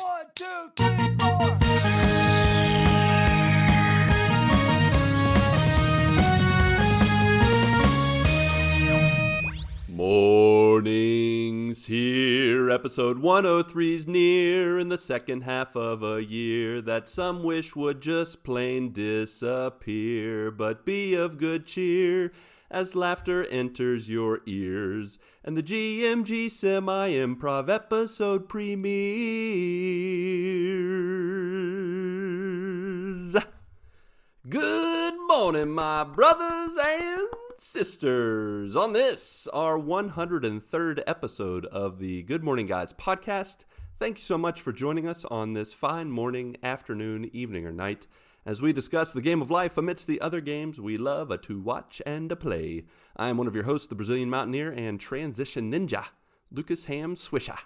One, two, three, four. Mornings here, episode 103's near in the second half of a year that some wish would just plain disappear. But be of good cheer as laughter enters your ears and the GMG semi improv episode premieres. Good morning, my brothers and sisters. On this, our 103rd episode of the Good Morning Guys podcast, thank you so much for joining us on this fine morning, afternoon, evening, or night as we discuss the game of life amidst the other games we love to watch and to play. I am one of your hosts, the Brazilian Mountaineer and Transition Ninja, Lucas Ham Swisher.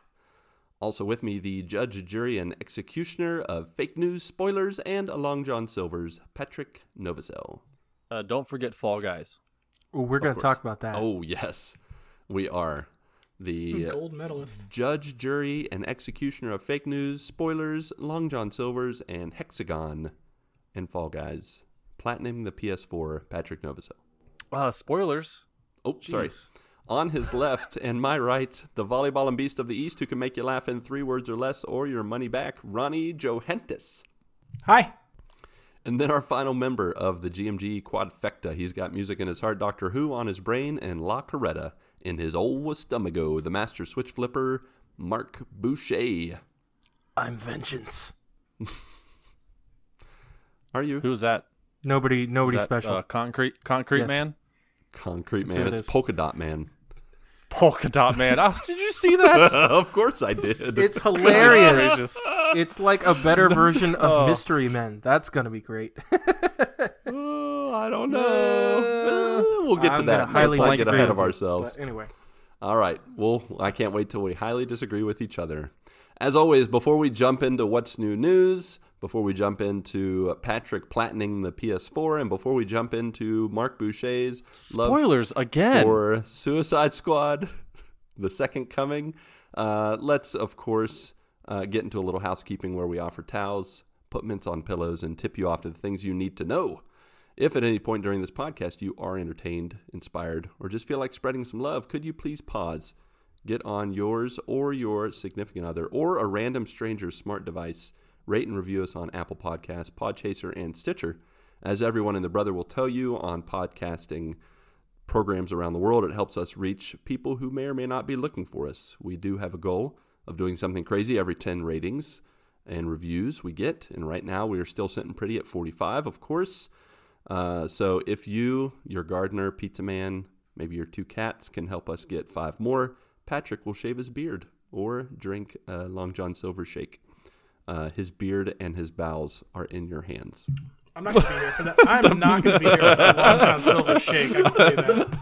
Also with me, the judge, jury, and executioner of fake news spoilers and Along John Silver's Patrick Novosel. Uh, don't forget Fall Guys. Ooh, we're going to talk about that. Oh, yes, we are. The gold medalist. judge, jury, and executioner of fake news, spoilers, Long John Silver's, and Hexagon and Fall Guys. Platinum the PS4, Patrick Novosel. Uh, spoilers. Oh, sorry. On his left and my right, the volleyball and beast of the East who can make you laugh in three words or less or your money back, Ronnie Johantges. Hi. And then our final member of the GMG quadfecta. He's got music in his heart, Doctor Who on his brain, and La Carreta in his old stomago, the master switch flipper, Marc Boucher. I'm vengeance. Are you? Who's that? Nobody, Is nobody that, special. Uh, concrete, concrete Yes. man, Concrete Man. who it It's. Polka Dot Man. Polka dot man. Oh, did you see that? of course I did. it's hilarious. It's like a better version of Oh. Mystery Men. That's going to be great. Oh, I don't know. Uh, we'll get to I'm that. gonna Let's not get ahead of ourselves. but Anyway, All right. Well, I can't wait till we highly disagree with each other. As always, before we jump into what's new news, before we jump into Patrick platining the PS4, and before we jump into Marc Boucher's love Spoilers again. for Suicide Squad, The Second Coming, uh, let's, of course, uh, get into a little housekeeping where we offer towels, put mints on pillows, and tip you off to the things you need to know. If at any point during this podcast you are entertained, inspired, or just feel like spreading some love, could you please pause? Get on yours or your significant other or a random stranger's smart device. Rate and review us on Apple Podcasts, Podchaser, and Stitcher. As everyone in the Brother will tell you on podcasting programs around the world, it helps us reach people who may or may not be looking for us. We do have a goal of doing something crazy every 10 ratings and reviews we get. And right now we are still sitting pretty at 45, of course. Uh, so if you, your gardener, pizza man, maybe your two cats can help us get five more, Patrick will shave his beard or drink a Long John Silver shake. Uh, his beard and his bowels are in your hands. I'm not going to be here for that. I'm not going to be here for that Long John Silver shake. I can tell you that.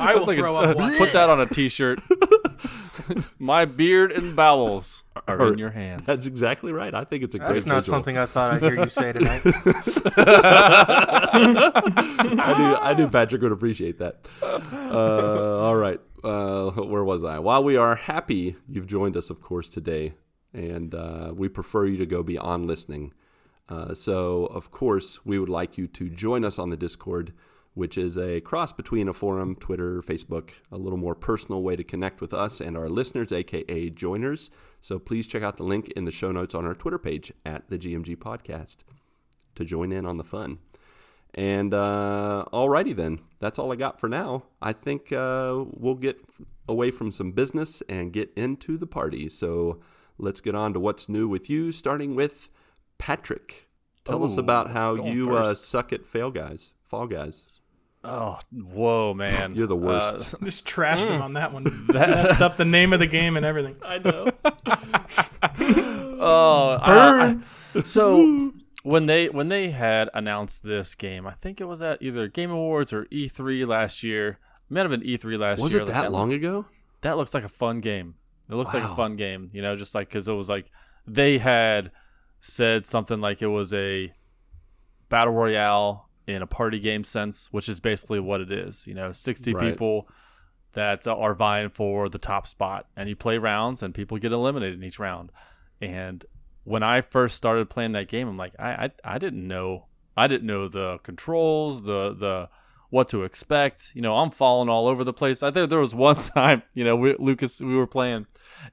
I will That's like a- up. watching put that on a T-shirt. My beard and bowels are in your hands. That's exactly right. I think it's a great that's not visual. something I thought I'd hear you say tonight. I do. I do. Patrick would appreciate that. Uh, all right. Uh, where was I? While we are happy you've joined us, of course, today, and uh, we prefer you to go beyond listening. Uh, so, of course, we would like you to join us on the Discord, which is a cross between a forum, Twitter, Facebook, a little more personal way to connect with us and our listeners, aka joiners. So, please check out the link in the show notes on our Twitter page at the GMG Podcast to join in on the fun. And uh, alrighty then, that's all I got for now. I think uh, we'll get away from some business and get into the party. So let's get on to what's new with you, starting with Patrick. Tell us Oh, about how you uh, suck at fail guys, fall guys. Oh, whoa, man! You're the worst. Uh, Just trashed him on that one. that- Messed up the name of the game and everything. I know. oh, I- I- so when they when they had announced this game, I think it was at either Game Awards or E3 last year. It might have been E3 last Was year. Was it like, that long looks- ago? That looks like a fun game. It looks like a fun game, you know, just like because it was like they had said something like it was a battle royale in a party game sense, which is basically what it is. You know, sixty Right. people that are vying for the top spot, and you play rounds, and people get eliminated in each round. And when I first started playing that game, I'm like, I, I, I didn't know, I didn't know the controls, the, the, what to expect. You know, I'm falling all over the place. I think there was one time, you know, we, Lucas, we were playing,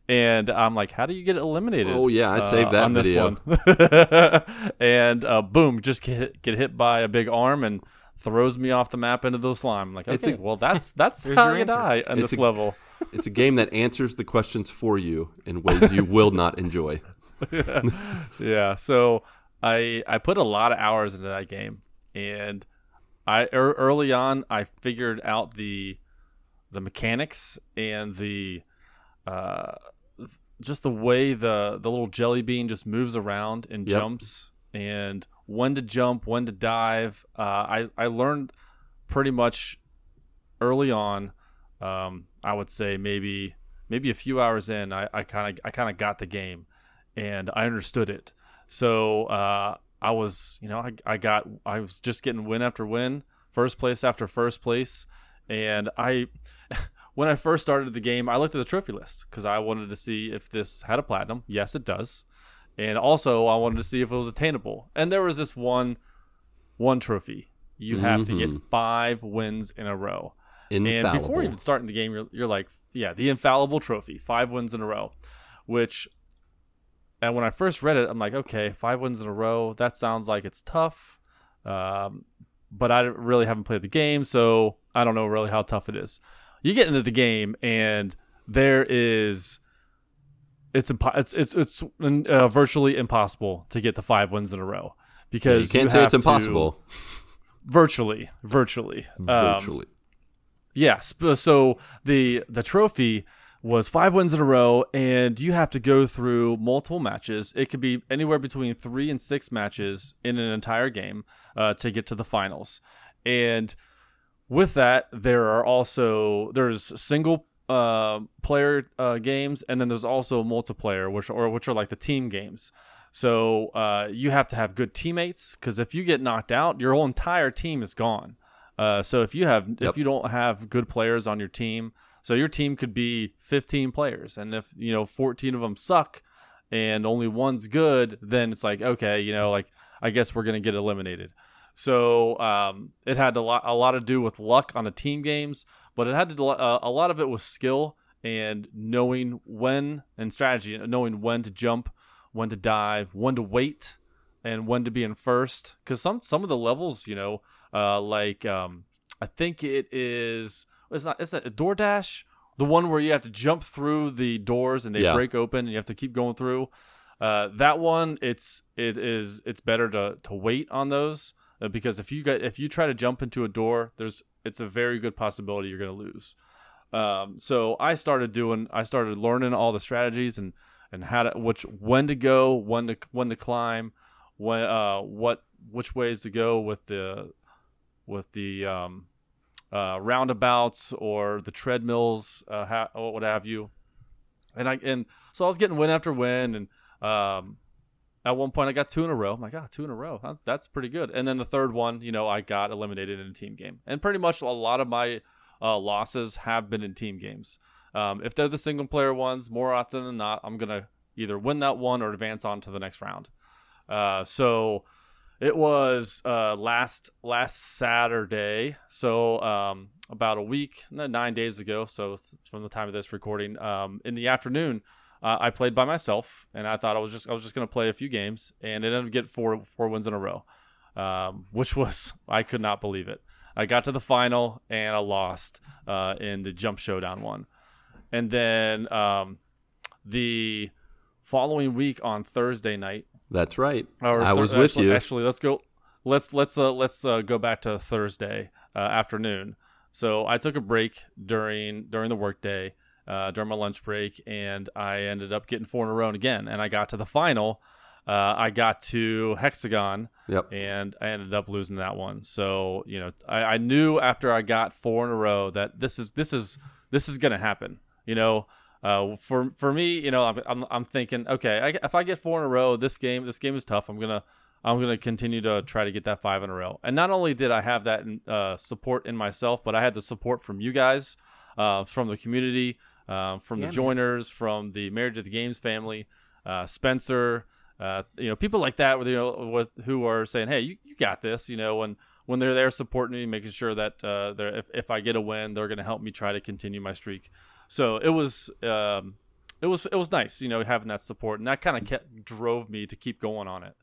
and I'm like, "How do you get eliminated?" Oh, yeah, I uh, saved that on this video. one. and uh, boom, just get hit, get hit by a big arm and throws me off the map into the slime. I'm like, It's okay, a- well, that's that's how your you die on It's this a- level. It's a game that answers the questions for you in ways you will not enjoy. yeah so i i put a lot of hours into that game and i er, early on i figured out the the mechanics and the uh just the way the the little jelly bean just moves around and Yep. jumps and when to jump when to dive uh i i learned pretty much early on um i would say maybe maybe a few hours in i i kind of i kind of got the game and I understood it. So uh, I was, you know, I, I got, I was just getting win after win, first place after first place, and I, when I first started the game, I looked at the trophy list because I wanted to see if this had a platinum. Yes, it does, and also I wanted to see if it was attainable. And there was this one, one trophy. You have to get Mhm. five wins in a row. And before even starting the game, you're, you're like, yeah, the infallible trophy, five wins in a row, which, and when I first read it, I'm like, okay, five wins in a row. That sounds like it's tough. Um, but I really haven't played the game, so I don't know really how tough it is. You get into the game, and there is, it's impo- it's it's it's uh, virtually impossible to get the five wins in a row because you can't say it's impossible. virtually, virtually, Um, Virtually. Yes. So the the trophy was five wins in a row, and you have to go through multiple matches. It could be anywhere between three and six matches in an entire game uh, to get to the finals. And with that, there are also there's single uh, player uh, games, and then there's also multiplayer, which or which are like the team games. So uh, you have to have good teammates because if you get knocked out, your whole entire team is gone. Uh, so if you have Yep. if you don't have good players on your team, so your team could be 15 players, and if you know 14 of them suck, and only one's good, then it's like okay, you know, like I guess we're gonna get eliminated. So um, it had a lot a lot to do with luck on the team games, but it had to uh, a lot of it was skill and knowing when and strategy, knowing when to jump, when to dive, when to wait, and when to be in first. Because some some of the levels, you know, uh, like um, I think it is it's not it's a DoorDash, the one where you have to jump through the doors and they Yeah. break open and you have to keep going through. Uh, that one, it's it is it's better to to wait on those uh, because if you get if you try to jump into a door, there's it's a very good possibility you're gonna lose. Um, so I started doing I started learning all the strategies and and how to which when to go, when to when to climb, when uh what which ways to go with the with the um uh roundabouts or the treadmills uh ha- what have you. And I and so I was getting win after win and um at one point I got two in a row. I'm like, ah, two in a row, that's pretty good. And then the third one, you know, I got eliminated in a team game. And pretty much a lot of my uh, losses have been in team games. Um, if they're the single player ones, more often than not, I'm gonna either win that one or advance on to the next round. Uh, so it was uh, last last Saturday, so um, about a week, nine days ago. So from the time of this recording, um, in the afternoon, uh, I played by myself, and I thought I was just I was just gonna play a few games, and ended up getting four four wins in a row, um, which was I could not believe it. I got to the final and I lost uh, in the jump showdown one, and then um, the following week on Thursday night, That's right. or I was with actually, you. Actually, let's go. Let's let's uh, let's uh, go back to Thursday uh, afternoon. So I took a break during during the workday, uh, during my lunch break, and I ended up getting four in a row again. And I got to the final. Uh, I got to Hexagon, Yep. and I ended up losing that one. So you know, I, I knew after I got four in a row that this is this is this is gonna happen. You know, uh, for for me, you know, I'm I'm, I'm thinking, okay, I, if I get four in a row, this game this game is tough. I'm gonna I'm gonna continue to try to get that five in a row. And not only did I have that uh, support in myself, but I had the support from you guys, uh, from the community, uh, from Yeah, the man. joiners, from the Married to the Games family, uh, Spencer. uh, you know, people like that with you know with who are saying, "Hey, you, you got this," you know, when when they're there supporting me, making sure that uh, they're if if I get a win, they're going to help me try to continue my streak. So it was um, it was it was nice, you know, having that support, and that kind of kept drove me to keep going on it.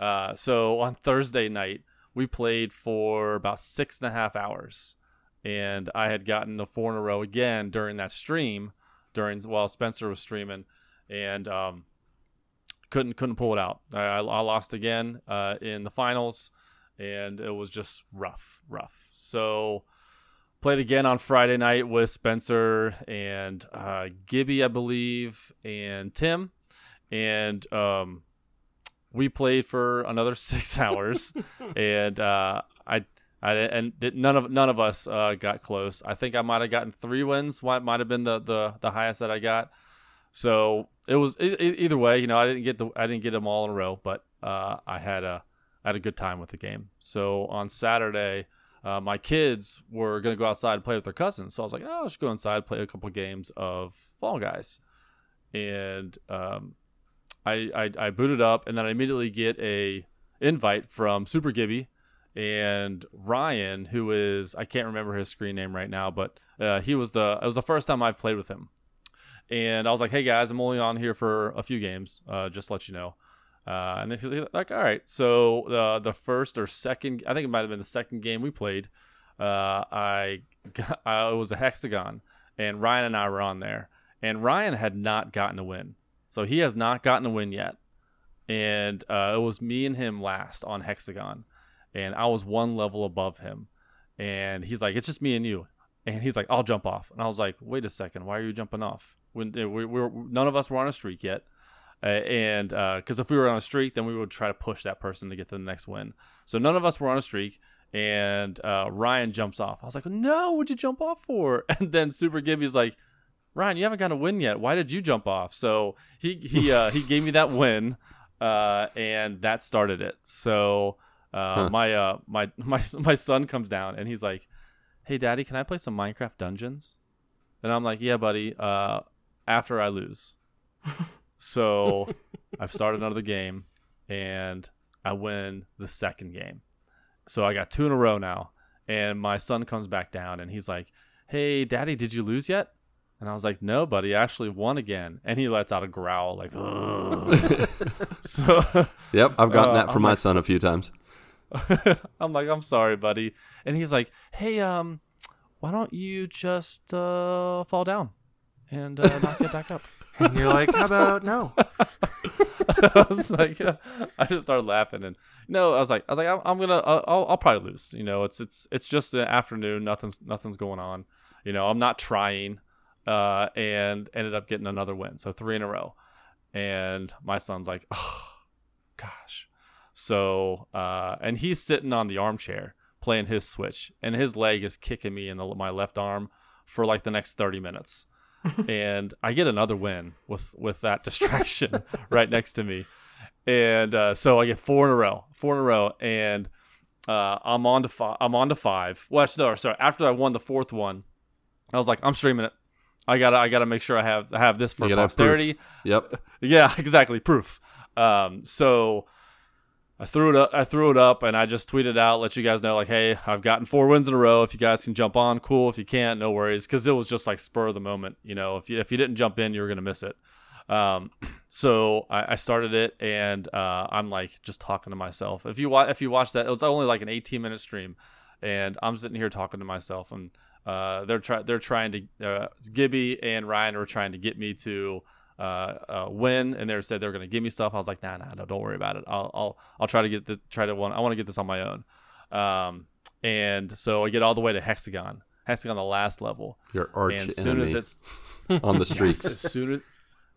Uh, so on Thursday night, we played for about six and a half hours, and I had gotten the four in a row again during that stream, during while Spencer was streaming, and um, couldn't couldn't pull it out. I, I, lost again uh, in the finals, and it was just rough, rough. So played again on Friday night with Spencer and uh, Gibby, I believe, and Tim, and um, we played for another six hours, and uh, I. I, and did, none of none of us uh, got close. I think I might have gotten three wins. Might have been the, the the highest that I got. So it was either way. You know, I didn't get the I didn't get them all in a row, but uh, I had a I had a good time with the game. So on Saturday, uh, my kids were gonna go outside and play with their cousins. So I was like, oh, let's go inside, play a couple games of Fall Guys, and um, I, I I booted up, and then I immediately get a invite from Super Gibby and Ryan, who is I can't remember his screen name right now, but uh, he was the it was the first time I played with him, and I was like, hey guys, I'm only on here for a few games, uh, just to let you know. Uh, and they're like, all right. So uh, the first or second, I think it might have been the second game we played. Uh, I, got, I it was a hexagon, and Ryan and I were on there, and Ryan had not gotten a win, so he has not gotten a win yet, and uh, it was me and him last on hexagon, and I was one level above him, and he's like, it's just me and you, and he's like, I'll jump off, and I was like, wait a second, why are you jumping off? When we, we were none of us were on a streak yet. Uh, and because uh, if we were on a streak, then we would try to push that person to get to the next win. So none of us were on a streak, and uh, Ryan jumps off. I was like, "No, what'd you jump off for?" And then Super Gibby's like, "Ryan, you haven't got a win yet. Why did you jump off?" So he he uh, he gave me that win, uh, and that started it. So Huh. my uh my my my son comes down and he's like, "Hey, Daddy, can I play some Minecraft Dungeons?" And I'm like, "Yeah, buddy. Uh, after I lose." So I've started another game and I win the second game. So I got two in a row now. And my son comes back down and he's like, Hey, daddy, did you lose yet? And I was like, No, buddy, I actually won again. And he lets out a growl, like, So Yep, I've gotten Uh, that from I'm my like, son a few times. I'm like, I'm sorry, buddy. And he's like, Hey, um, why don't you just uh, fall down and uh, not get back up? And you're like, how about no? I was like, I just started laughing, and no, I was like, I was like, I'm, I'm gonna, I'll, I'll- I'll probably lose. You know, it's it's it's just an afternoon, nothing's nothing's going on. You know, I'm not trying, uh, and ended up getting another win, so three in a row. And my son's like, oh, gosh. So, uh, and he's sitting on the armchair playing his Switch, and his leg is kicking me in the, my left arm for like the next 30 minutes. And I get another win with with that distraction right next to me, and uh, so I get four in a row, four in a row, and uh, I'm on to five. I'm on to five. Well, actually, no, sorry. After I won the fourth one, I was like, I'm streaming it. I gotta I gotta make sure I have I have this for You gotta proof. posterity. Yep. Yeah, exactly. Proof. Um, so I threw it up. I threw it up, and I just tweeted out, let you guys know, like, hey, I've gotten four wins in a row. If you guys can jump on, cool. If you can't, no worries, because it was just like spur of the moment. You know, if you if you didn't jump in, you were gonna miss it. Um, so I, I started it, and uh, I'm like just talking to myself. If you watch, if you watch that, it was only like an 18 minute stream, and I'm sitting here talking to myself, and uh, they're trying they're trying to uh, Gibby and Ryan were trying to get me to uh, uh, win, and they said they were going to give me stuff. I was like, nah, nah, no, don't worry about it. I'll I'll I'll try to get the try to one. I want to get this on my own. Um, and so I get all the way to Hexagon, Hexagon, the last level, Your arch and as soon as it's on the streets. as soon as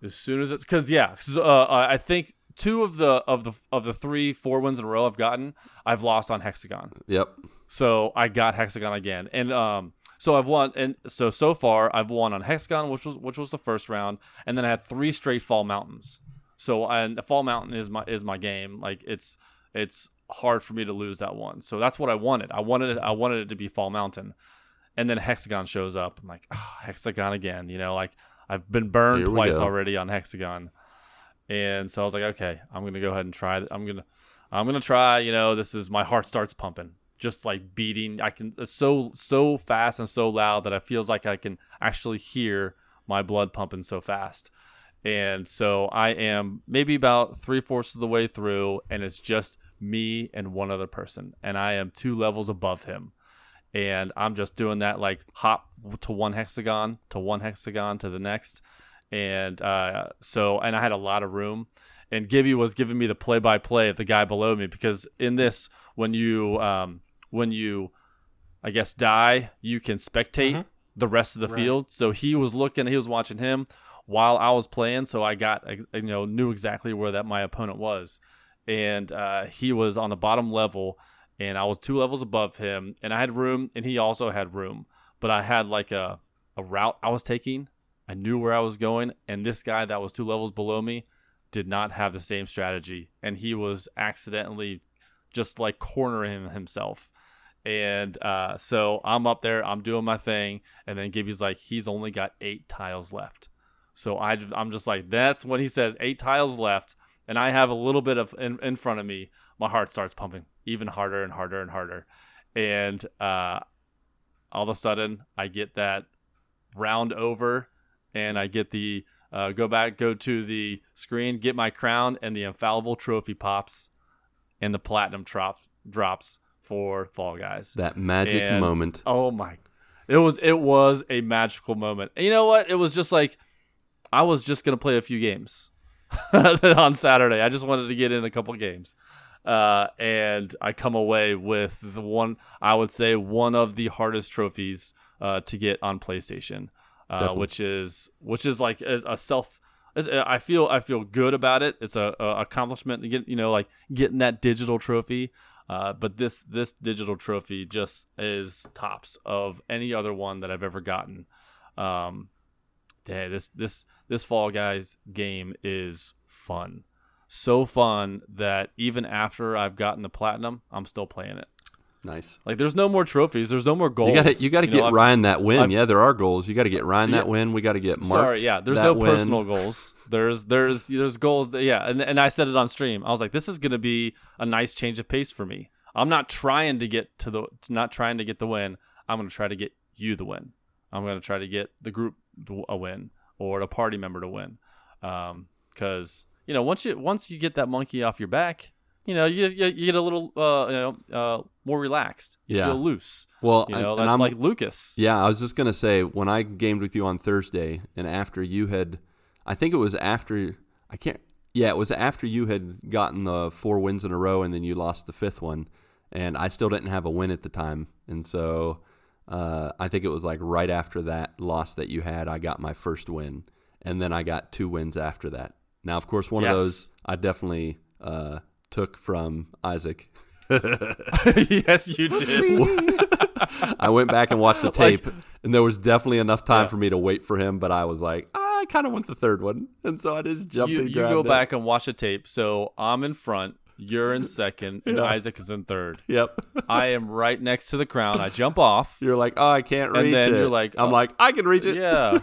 as soon as it's because yeah 'cause, uh, I think two of the of the of the three four wins in a row I've gotten I've lost on hexagon Yep. so I got hexagon again and um so I've won and so so far I've won on hexagon which was which was the first round and then I had three straight fall mountains so and fall mountain is my is my game like it's it's hard for me to lose that one so that's what I wanted I wanted it I wanted it to be fall mountain and then hexagon shows up I'm like oh, hexagon again you know like I've been burned twice go. already on hexagon and so I was like, okay, I'm gonna go ahead and try. I'm gonna I'm gonna try. You know, this is my heart starts pumping, just like beating. I can so so fast and so loud that it feels like I can actually hear my blood pumping so fast. And so I am maybe about three fourths of the way through, and it's just me and one other person, and I am two levels above him. And I'm just doing that like hop to one hexagon to one hexagon to the next. And uh, so, and I had a lot of room. And Gibby was giving me the play by play of the guy below me because in this, when you, um, when you, I guess, die, you can spectate the rest of the field. So he was looking, he was watching him while I was playing. So I got, you know, knew exactly where that my opponent was. And uh, he was on the bottom level, and I was two levels above him, and I had room, and he also had room. But I had like a, a route I was taking. I knew where I was going, and this guy that was two levels below me did not have the same strategy, and he was accidentally just like cornering himself. And uh, so I'm up there, I'm doing my thing, and then Gibby's like, he's only got eight tiles left. So I, I'm just like, that's when he says eight tiles left, and I have a little bit of in, in front of me. My heart starts pumping even harder and harder and harder, and uh, all of a sudden I get that round over, and I get the uh, go back, go to the screen, get my crown, and the infallible trophy pops, and the platinum drop drops for Fall Guys. That magic And- moment. Oh my! It was it was a magical moment. And you know what? It was just like I was just gonna play a few games on Saturday. I just wanted to get in a couple games, uh, and I come away with the one I would say one of the hardest trophies uh, to get on PlayStation, uh, which is which is like a self. I feel I feel good about it. It's a, a accomplishment to get you know like getting that digital trophy. Uh, but this this digital trophy just is tops of any other one that I've ever gotten. Um, yeah, this this this Fall Guys game is fun, so fun that even after I've gotten the platinum, I'm still playing it. Nice. Like, there's no more trophies. There's no more goals. You got to you got to know, get I've- Ryan that win. I've- yeah, there are goals. You got to get Ryan that win. We got to get Marc. Sorry, yeah. There's no win. personal goals. There's there's there's goals. That, yeah, and and I said it on stream. I was like, this is gonna be a nice change of pace for me. I'm not trying to get to the not trying to get the win. I'm gonna try to get you the win. I'm gonna try to get the group a win or a party member to win. Um, because you know once you once you get that monkey off your back, you know you you, you get a little uh you know uh more relaxed. You Yeah. feel loose. Well, You and- know and I'm- like Lucas. Yeah, I was just gonna say when I gamed with you on Thursday, and after you had, I think it was after I can't. Yeah, it was after you had gotten the four wins in a row, and then you lost the fifth one, and I still didn't have a win at the time, and so uh, I think it was like right after that loss that you had, I got my first win, and then I got two wins after that. Now, of course, one of those I definitely uh, took from Isaac. yes, you did. I went back and watched the Like- tape, and there was definitely enough time Yeah. for me to wait for him. But I was like, ah, I kind of want the third one, and so I just jumped you, and you go it. back and watch the tape. So I'm in front, you're in second, and Yeah. Isaac is in third. Yep. I am right next to the crown. I jump off. you're like, oh, I can't And reach then it. you're like, I'm oh, like, I can reach it. Yeah.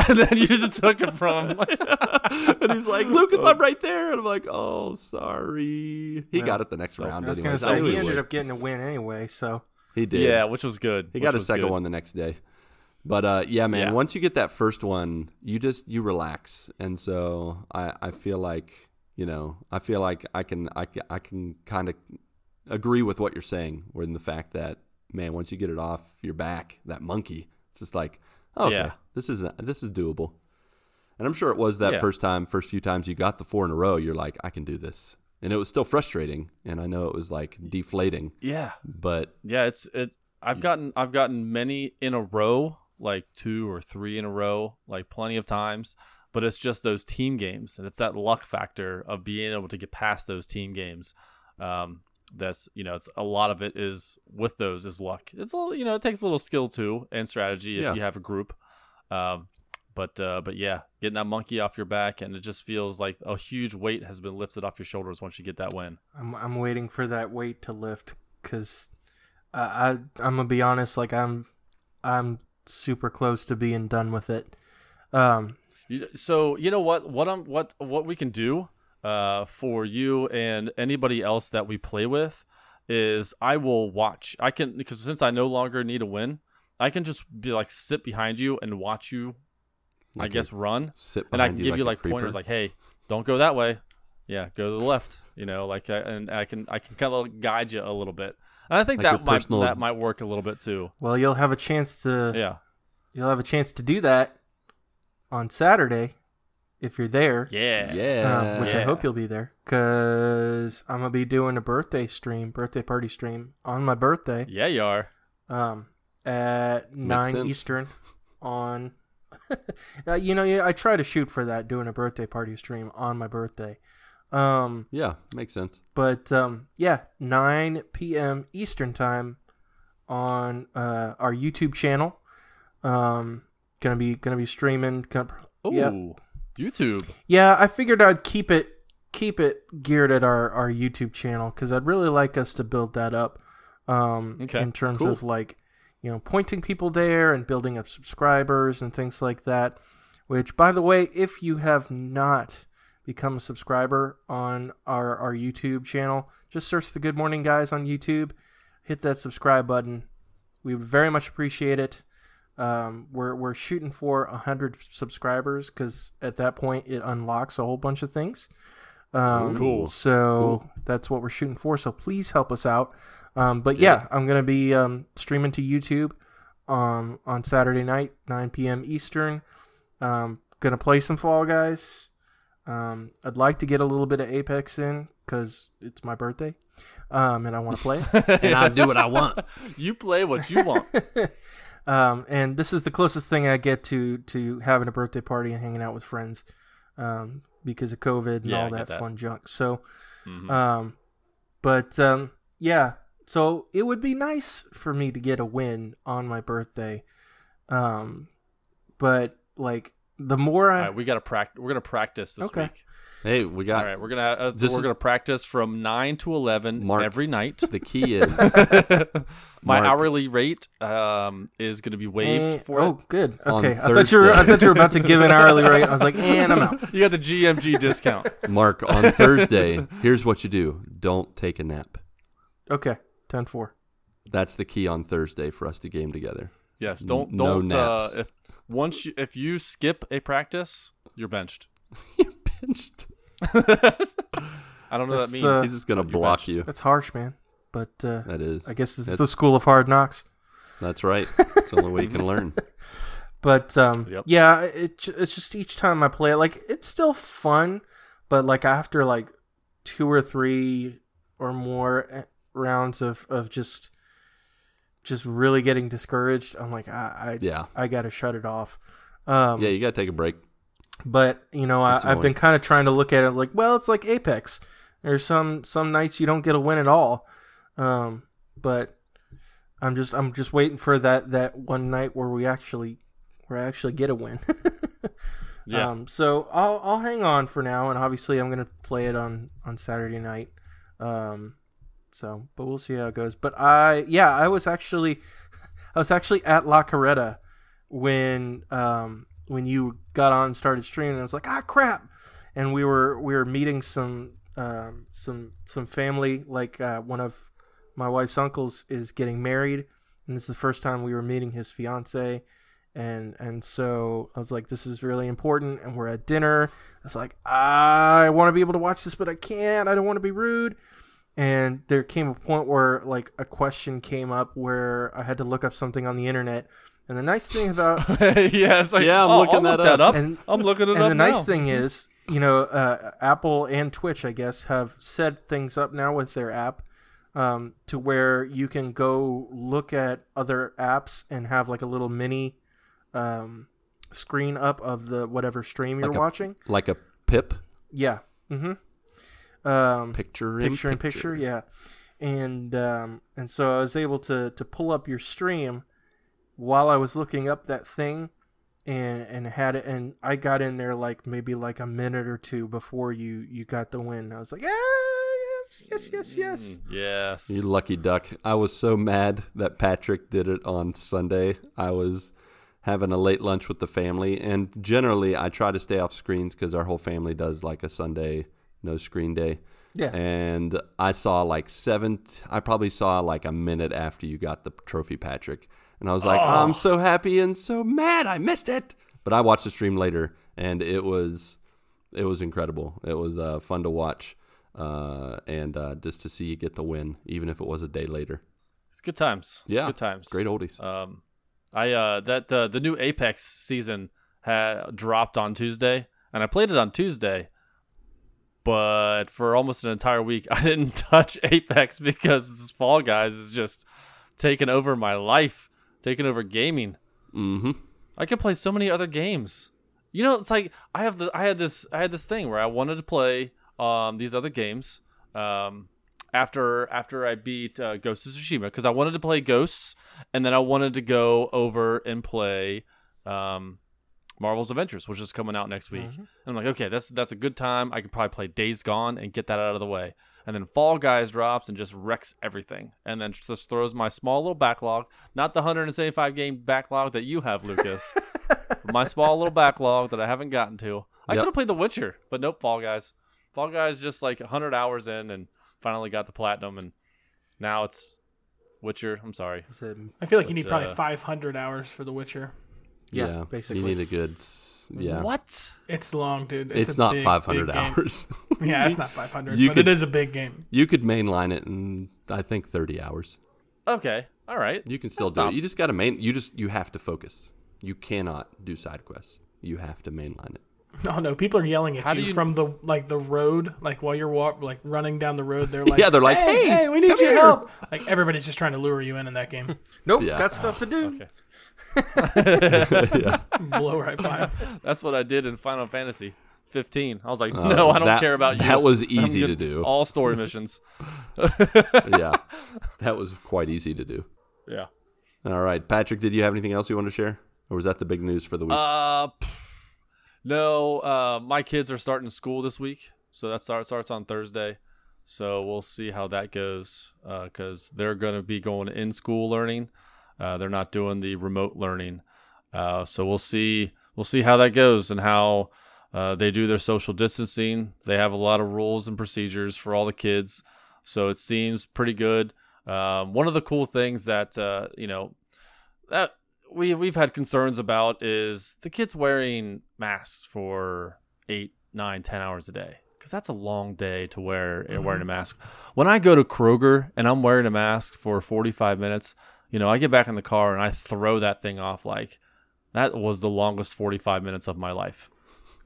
and then you just took it from him. and he's like, Lucas, I'm right there, and I'm like, oh, sorry. He Well, got it the next so round. I was anyways. gonna say knew he he ended up getting a win anyway. So He did. yeah, which was good. He which got a second good. one the next day. But uh, yeah, man. Yeah. Once you get that first one, you just you relax, and so I I feel like you know I feel like I can I can, I can kind of agree with what you're saying, in the fact that man, once you get it off your back, that monkey, it's just like okay, Yeah. this is this is doable. And I'm sure it was that Yeah. first time, first few times you got the four in a row, you're like, I can do this. And it was still frustrating, and I know it was like deflating, Yeah. but Yeah, it's it's I've gotten I've gotten many in a row, like two or three in a row, like plenty of times. But it's just those team games, and it's that luck factor of being able to get past those team games. Um, that's you know, it's a lot of it is with those is luck. It's a little, you know, it takes a little skill too and strategy if Yeah. you have a group. Um, but uh, but yeah, getting that monkey off your back, and it just feels like a huge weight has been lifted off your shoulders once you get that win. I'm I'm waiting for that weight to lift because I, I I'm gonna be honest. Like I'm I'm super close to being done with it. Um, So you know what? What I'm what what we can do uh, for you and anybody else that we play with is I will watch. I can because since I no longer need a win, I can just be like sit behind you and watch you. I guess run, Sit and I behind can you give you like creeper. pointers, like, "Hey, don't go that way. Yeah, go to the left." You know, like, and I can I can kind of guide you a little bit. And I think Like that might personal- that might work a little bit too. Well, you'll have a chance to Yeah. you'll have a chance to do that on Saturday if you're there. Yeah. yeah, um, which I hope you'll be there because I'm gonna be doing a birthday stream, birthday party stream on my birthday, Yeah, you are. um, at nine sense. Eastern on. uh, you know, yeah, I try to shoot for that, doing a birthday party stream on my birthday. Um, yeah, makes sense. but um, yeah, 9 p.m. Eastern time on uh, our YouTube channel. Um, gonna be gonna be streaming. Gonna, Ooh, Yep. YouTube. yeah, I figured I'd keep it keep it geared at our our YouTube channel because I'd really like us to build that up. Um, Okay, in terms cool. of like you know pointing people there and building up subscribers and things like that. Which, by the way, if you have not become a subscriber on our our YouTube channel, just search the Good Morning Guys on YouTube, hit that subscribe button. We would very much appreciate it. Um, we're we're shooting for hundred subscribers because at that point it unlocks a whole bunch of things. Um, Cool. So that's what we're shooting for. So please help us out. Um, but yeah, I'm gonna be um, streaming to YouTube um, on Saturday night, 9 p.m. Eastern. Um, gonna play some Fall Guys. Um, I'd like to get a little bit of Apex in because it's my birthday, um, and I want to play. And I do what I want. You play what you want. um, and this is the closest thing I get to to having a birthday party and hanging out with friends, um, because of COVID and Yeah, all that, that. fun junk. So, Mhm. um, but um, yeah, so it would be nice for me to get a win on my birthday, um, but like the more I right, we got to practice. We're gonna practice this Okay. week. Hey, we got All right, we're gonna uh, This we're is- gonna practice from nine to eleven Mark. every night. the key is My Mark. hourly rate um, is gonna be waived Eh, for oh, good. Okay, I thought you were. I thought you were about to give an hourly rate. I was like, and I'm out. You got the GMG discount. Mark on Thursday. Here's what you do: don't take a nap. Okay, 10-4. That's the key on Thursday for us to game together. Yes, don't No don't. uh, if once you if you skip a practice, you're benched. You're pinched. I don't know what that means. uh, He's just gonna block benched. you. That's harsh, man. But uh, That is. I guess it's is That's- the school of hard knocks. That's right. It's the only way you can learn. But um, Yep. yeah, it it's just each time I play it, like it's still fun, but like after like two or three or more eh, rounds of of just just really getting discouraged, I'm like I I, Yeah. I got to shut it off. Um, Yeah, you gotta take a break. But you know I, i've been kind of trying to look at it like well it's like apex. There's some some nights you don't get a win at all. Um but i'm just i'm just waiting for that that one night where we actually where i actually get a win. Yeah, um so i'll i'll hang on for now and obviously i'm gonna play it on on saturday night. Um so but we'll see how it goes. But i yeah i was actually i was actually at la carreta when um when you got on and started streaming i was like ah crap and we were we were meeting some um some some family like uh, one of my wife's uncles is getting married and this is the first time we were meeting his fiance and and so I was like, this is really important, and we're at dinner. I was like, I want to be able to watch this, but I can't. I don't want to be rude. And there came a point where like a question came up where I had to look up something on the internet. And the nice thing about yeah. It's like, Yeah, I'm oh, looking I'll that look that up. up. And- I'm looking it and up And the nice thing is, you know, uh, Apple and Twitch, I guess, have set things up now with their app um, to where you can go look at other apps and have like a little mini um, screen up of the whatever stream you're Like a- watching. Like a pip Yeah. Mm-hmm. Um, picture in picture in picture, yeah. And um, and so I was able to to pull up your stream while I was looking up that thing and and had it and I got in there like maybe like a minute or two before you you got the win. I was like, yeah, yes, yes, yes, yes. Mm, yes. You lucky duck. I was so mad that Patrick did it on Sunday. I was having a late lunch with the family. And generally, I try to stay off screens because our whole family does like a Sunday no screen day. Yeah. And I saw like seven. I probably saw like a minute after you got the trophy, Patrick. And I was like, I'm so happy and so mad I missed it. But I watched the stream later, and it was it was incredible. It was uh, fun to watch, uh, and uh, just to see you get the win, even if it was a day later. It's good times. Yeah, good times. Great oldies. Um, I uh that the the new Apex season had dropped on Tuesday, and I played it on Tuesday. But for almost an entire week, I didn't touch Apex because this Fall Guys is just taking over my life, taking over gaming. mm-hmm. I could play so many other games. You know, it's like I have the I had this I had this thing where I wanted to play um these other games um after after I beat uh, Ghost of Tsushima because I wanted to play Ghosts and then I wanted to go over and play um Marvel's Avengers, which is coming out next week. And I'm like, okay, that's that's a good time. I could probably play Days Gone and get that out of the way. And then Fall Guys drops and just wrecks everything. And then just throws my small little backlog, not the 175 game backlog that you have, Lucas. my small little backlog that I haven't gotten to. I Yep. could have played The Witcher, but nope, Fall Guys. Fall Guys just like 100 hours in and finally got the platinum and now it's Witcher. I'm sorry. I feel like you need probably uh, 500 hours for The Witcher. Yeah, basically. You need a good. Yeah. What? It's long, dude. It's, a not big, 500 big hours. Yeah, it's not 500, You but could- it is a big game. you could mainline it in I think 30 hours. Okay. All right. You can still That's do not- it. You just got to main. You just you have to focus. You cannot do side quests. You have to mainline it. Oh no, people are yelling at How you, you- from the like the road, like while you're walk, like running down the road. They're like, Yeah, they're like, hey, "Hey, we need your here." help." Like everybody's just trying to lure you in in that game. Nope, Yeah. got stuff to do. Okay. Blow right by 'em. That's what I did in Final Fantasy 15. I was like, no, I don't Uh, that- care about you. that was easy to do. All story missions. yeah, that was quite easy to do. Yeah. All right, Patrick, did you have anything else you want to share, or was that the big news for the week? Uh, no. Uh, my kids are starting school this week, so that start, starts on Thursday. So we'll see how that goes because they're going to be going in school learning. Uh, they're not doing the remote learning. Uh, so we'll see. We'll see how that goes and how uh, they do their social distancing. They have a lot of rules and procedures for all the kids, so it seems pretty good. Um, one of the cool things that uh, you know that we we've had concerns about is the kids wearing masks for eight, nine, ten hours a day because that's a long day to wear and wearing a mask. When I go to Kroger and I'm wearing a mask for 45 minutes, you know, I get back in the car and I throw that thing off like that was the longest 45 minutes of my life.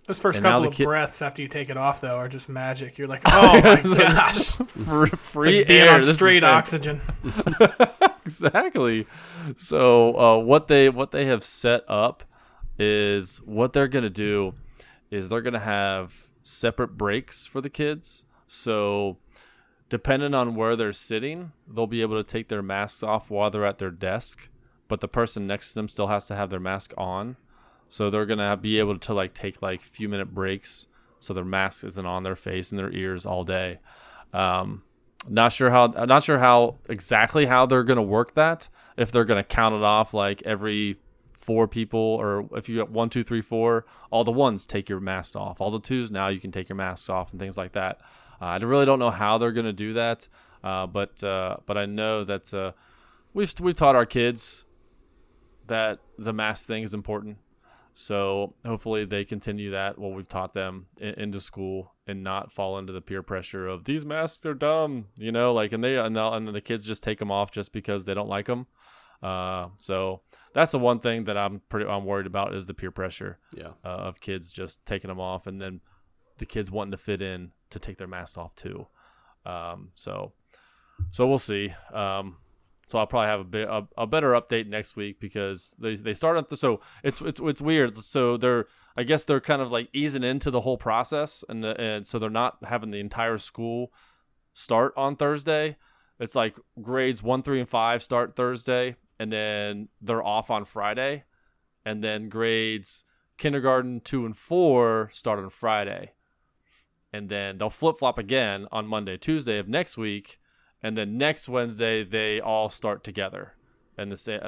Those first And couple of kid- breaths after you take it off, though, are just magic. You're like, oh my gosh, Free, like air, straight oxygen. exactly. So uh, what they what they have set up is what they're gonna do is they're gonna have separate breaks for the kids. So depending on where they're sitting, they'll be able to take their masks off while they're at their desk, but the person next to them still has to have their mask on. So they're gonna be able to like take like few minute breaks, so their mask isn't on their face and their ears all day. Um, not sure how. Not sure how exactly how they're gonna work that. If they're gonna count it off like every four people, or if you got one, two, three, four, all the ones take your masks off. All the twos now you can take your masks off and things like that. Uh, I really don't know how they're gonna do that, uh, but uh, but I know that uh, we've we've taught our kids that the mask thing is important. So hopefully they continue that what we've taught them in, into school and not fall into the peer pressure of these masks are dumb, you know, like and they and, they'll- and then the kids just take them off just because they don't like them. Uh, so that's the one thing that I'm pretty I'm worried about is the peer pressure yeah, uh, of kids just taking them off and then the kids wanting to fit in to take their masks off too. Um, so so we'll see. Um, so I'll probably have a bit a, a better update next week because they they start at the so it's it's it's weird. So they're I guess they're kind of like easing into the whole process and the, and so they're not having the entire school start on Thursday. It's like grades 1, 3 and 5 start Thursday and then they're off on Friday and then grades kindergarten 2 and 4 start on Friday. And then they'll flip-flop again on Monday, Tuesday of next week and then next Wednesday they all start together in the same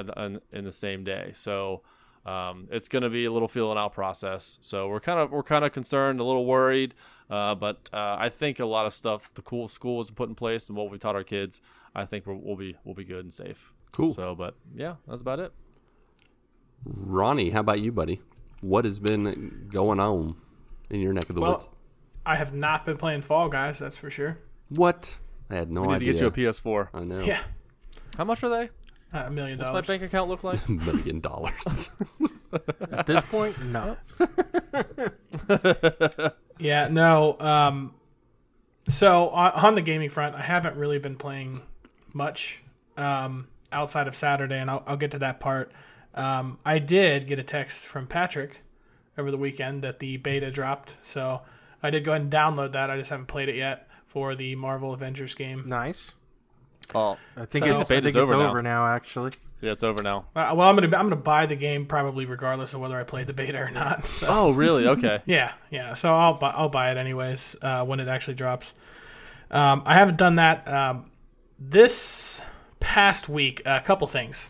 in the same day. So Um, it's going to be a little feeling out process, so we're kind of we're kind of concerned, a little worried, uh, but uh, I think a lot of stuff the cool school was put in place and what we taught our kids, I think we're, we'll be we'll be good and safe. Cool. So, but yeah, that's about it. Ronnie, how about you, buddy? What has been going on in your neck of the Well, woods? I have not been playing Fall Guys, that's for sure. What? I had no We need idea. to get you a PS4. I know. Yeah, How much are they? uh, a million What's my bank account look like? Million dollars. At this point, no. Yeah, no. Um, so on, on the gaming front, I haven't really been playing much um, outside of Saturday, and I'll, I'll get to that part. Um, I did get a text from Patrick over the weekend that the beta dropped, so I did go ahead and download that. I just haven't played it yet for the Marvel Avengers game. Nice. Oh, I think So- it's, I Beta's think it's over over, now. now. Actually, yeah, it's over now. Uh, well, I'm gonna I'm gonna buy the game probably regardless of whether I play the beta or not. So. Oh, really? Okay. Yeah, yeah. So I'll buy, I'll buy it anyways uh, when it actually drops. Um, I haven't done that um, this past week. A couple things.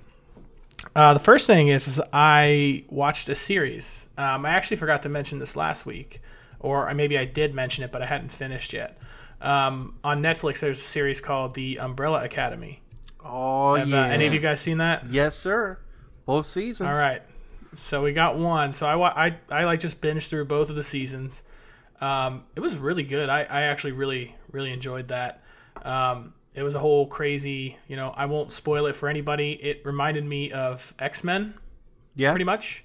Uh, the first thing is, is I watched a series. Um, I actually forgot to mention this last week, or maybe I did mention it, but I hadn't finished yet. Um, on Netflix, there's a series called The Umbrella Academy. oh Have yeah. uh, any of you guys seen that? Yes, sir. Both seasons. All right. So we got one. So I, I, I like just binged through both of the seasons. Um, it was really good. I, I actually really, really enjoyed that. Um, it was a whole crazy, you know, I won't spoil it for anybody. It reminded me of X Men, Yeah. pretty much.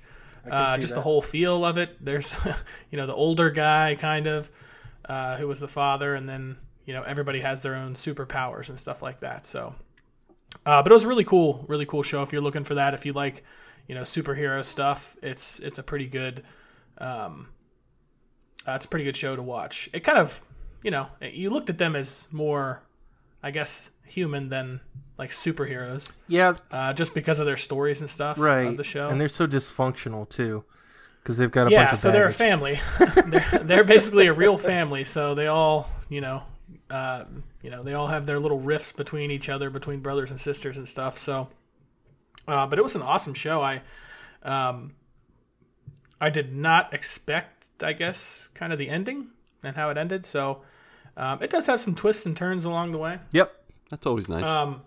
Uh, just that. the whole feel of it. There's, you know, the older guy kind of, uh, who was the father, and then, you know, everybody has their own superpowers and stuff like that. So, uh, but it was a really cool, really cool show. If you're looking for that, if you like, you know, superhero stuff, it's it's a pretty good, um, uh, it's a pretty good show to watch. It kind of, you know, you looked at them as more, I guess, human than like superheroes, Yeah. uh, just because of their stories and stuff Right. of the show. And they're so dysfunctional too, because they've got a yeah, bunch of so they're a family. they're they're basically a real family. So they all, you know, uh, you know, they all have their little rifts between each other, between brothers and sisters and stuff. So, uh, but it was an awesome show. I, um, I did not expect, I guess, kind of the ending and how it ended. So, um, it does have some twists and turns along the way. Yep. That's always nice. Um,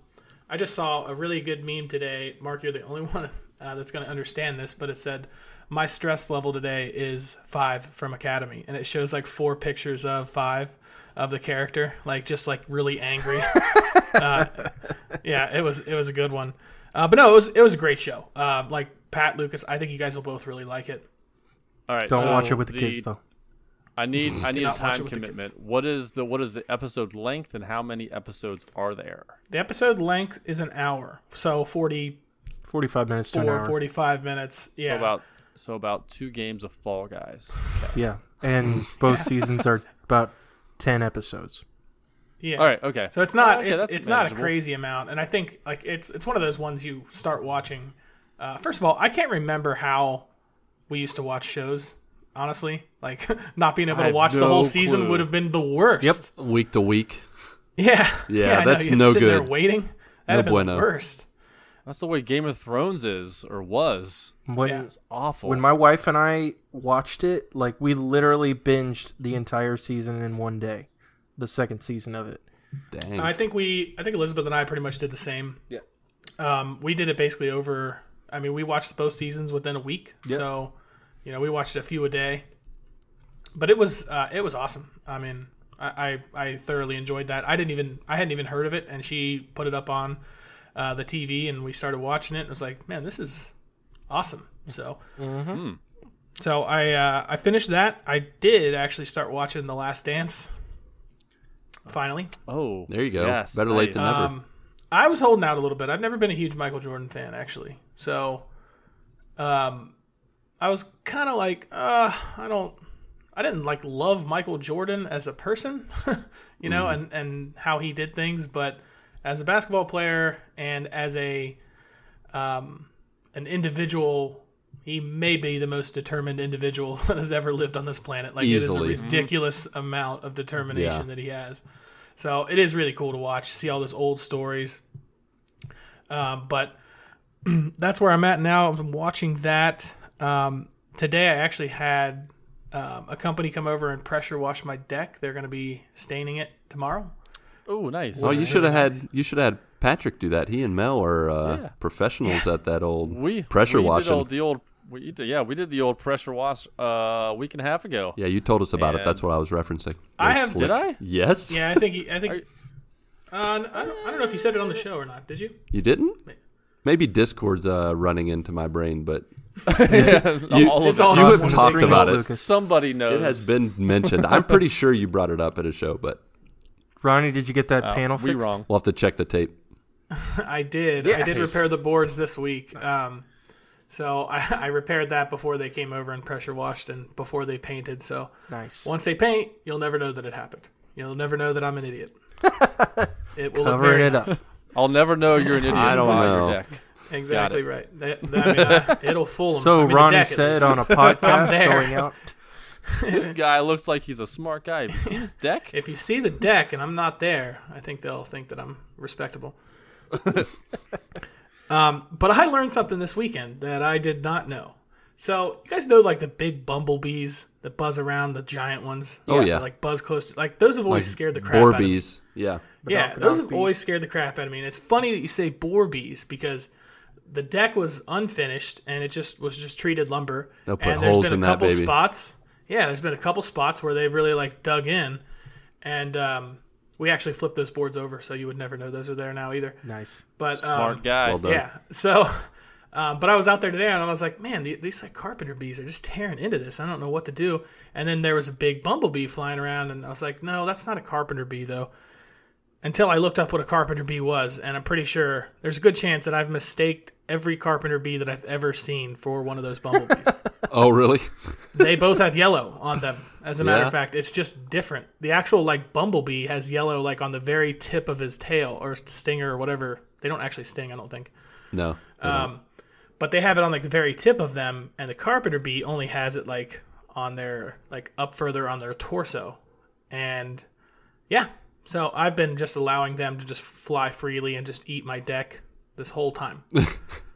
I just saw a really good meme today. Mark, you're the only one uh, that's going to understand this, but it said, "My stress level today is five from Academy," and it shows like four pictures of five of the character, like just like really angry. uh, yeah, it was it was a good one, uh, but no, it was it was a great show. Uh, like Pat Lucas, I think you guys will both really like it. All right. Don't so watch it with the, the- kids though. I need I need a not watch it time commitment. What is the what is the episode length and how many episodes are there? The episode length is an hour, so 44, Forty-five minutes to an hour. 45 minutes. Yeah, So about so about two games of Fall Guys. Yeah. And both seasons are about ten episodes. yeah. All right. Okay. So it's not Okay, it's, it's not a crazy amount, and I think like it's it's one of those ones you start watching. Uh, first of all, I can't remember how we used to watch shows. Honestly, like not being able to have watch the no whole season would have been the worst. Yep. week to week. Yeah. Yeah, I know. that's no sit there good. waiting. That'd have been bueno. the worst. That's the way Game of Thrones is or was. When Yeah. It's awful. when my wife and I watched it, like we literally binged the entire season in one day, the second season of it. Dang. I think we I think Elizabeth and I pretty much did the same. Yeah. Um, we did it basically over. I mean, we watched both seasons within a week. Yep. So, you know, we watched a few a day. But it was uh, it was awesome. I mean, I, I I thoroughly enjoyed that. I didn't even I hadn't even heard of it, and she put it up on uh, the TV, and we started watching it. And it was like, man, this is awesome. So, so I uh, I finished that. I did actually start watching The Last Dance. Finally, oh, There you go. Yes, Better late than never. um, I was holding out a little bit. I've never been a huge Michael Jordan fan, actually. So, um, I was kind of like, uh, I don't, I didn't like love Michael Jordan as a person, you know, and and how he did things, but as a basketball player and as a, um, an individual. He may be the most determined individual that has ever lived on this planet. Like Easily. it is a ridiculous amount of determination Yeah. that he has. So it is really cool to watch, see all those old stories. Um, but that's where I'm at now. I'm watching that. Um, today, I actually had um, a company come over and pressure wash my deck. They're going to be staining it tomorrow. Oh, nice. Oh, you should have had you should have had Patrick do that. He and Mel are uh, Yeah. professionals at that old we pressure we Did washing. old, the old, we did, yeah, we did the old pressure wash uh, a week and a half ago. yeah, you told us about it. That's what I was referencing. I They're have- slick. Did I? Yes. Yeah, I think he, I think. Uh, I, don't, I don't know if you said it on the show or not. Did you? You didn't? Maybe Discord's uh, running into my brain, but You, all it's of all it. you have talked about it. Lucas. Somebody knows. It has been mentioned. I'm pretty sure you brought it up at a show, but Ronnie, did you get that Uh, panel we fixed? wrong. we'll have to check the tape. I did. I did repair the boards this week. Um, so I, I repaired that before they came over and pressure washed and before they painted. So Nice. once they paint, you'll never know that it happened. You'll never know that I'm an idiot. it will look Covering it nice. up. I'll never know you're an idiot I don't know. your deck. Exactly right. That, that- I mean, uh, it'll fool them. So I mean, Ronnie deck, said on a podcast there. going out. This guy looks like he's a smart guy. Have you seen his deck? If you see the deck and I'm not there, I think they'll think that I'm respectable. um, but I learned something this weekend that I did not know. So you guys know like the big bumblebees that buzz around, the giant ones. Oh, yeah. Like buzz close. To, like those have always Like scared the crap out of me. Borbees. Yeah. Yeah, those have bees. always scared the crap out of me. And it's funny that you say boar bees because the deck was unfinished and it just was just treated lumber. They'll put and there's holes been in a that couple baby. spots. Yeah, there's been a couple spots where they've really like dug in, and um, we actually flipped those boards over, so you would never know those are there now either. Nice. But Smart um, guy. Well done. yeah, so. Um, but I was out there today and I was like, man, the- these like carpenter bees are just tearing into this. I don't know what to do. And then there was a big bumblebee flying around, and I was like, no, that's not a carpenter bee though. Until I looked up what a carpenter bee was, and I'm pretty sure there's a good chance that I've mistaked every carpenter bee that I've ever seen for one of those bumblebees. Oh, really? they both have yellow on them. As a matter Yeah. of fact, it's just different. The actual like bumblebee has yellow like on the very tip of his tail or stinger or whatever. They don't actually sting, I don't think. No. Um, but they have it on like the very tip of them, and the carpenter bee only has it like on their like up further on their torso, and yeah. So I've been just allowing them to just fly freely and just eat my deck this whole time.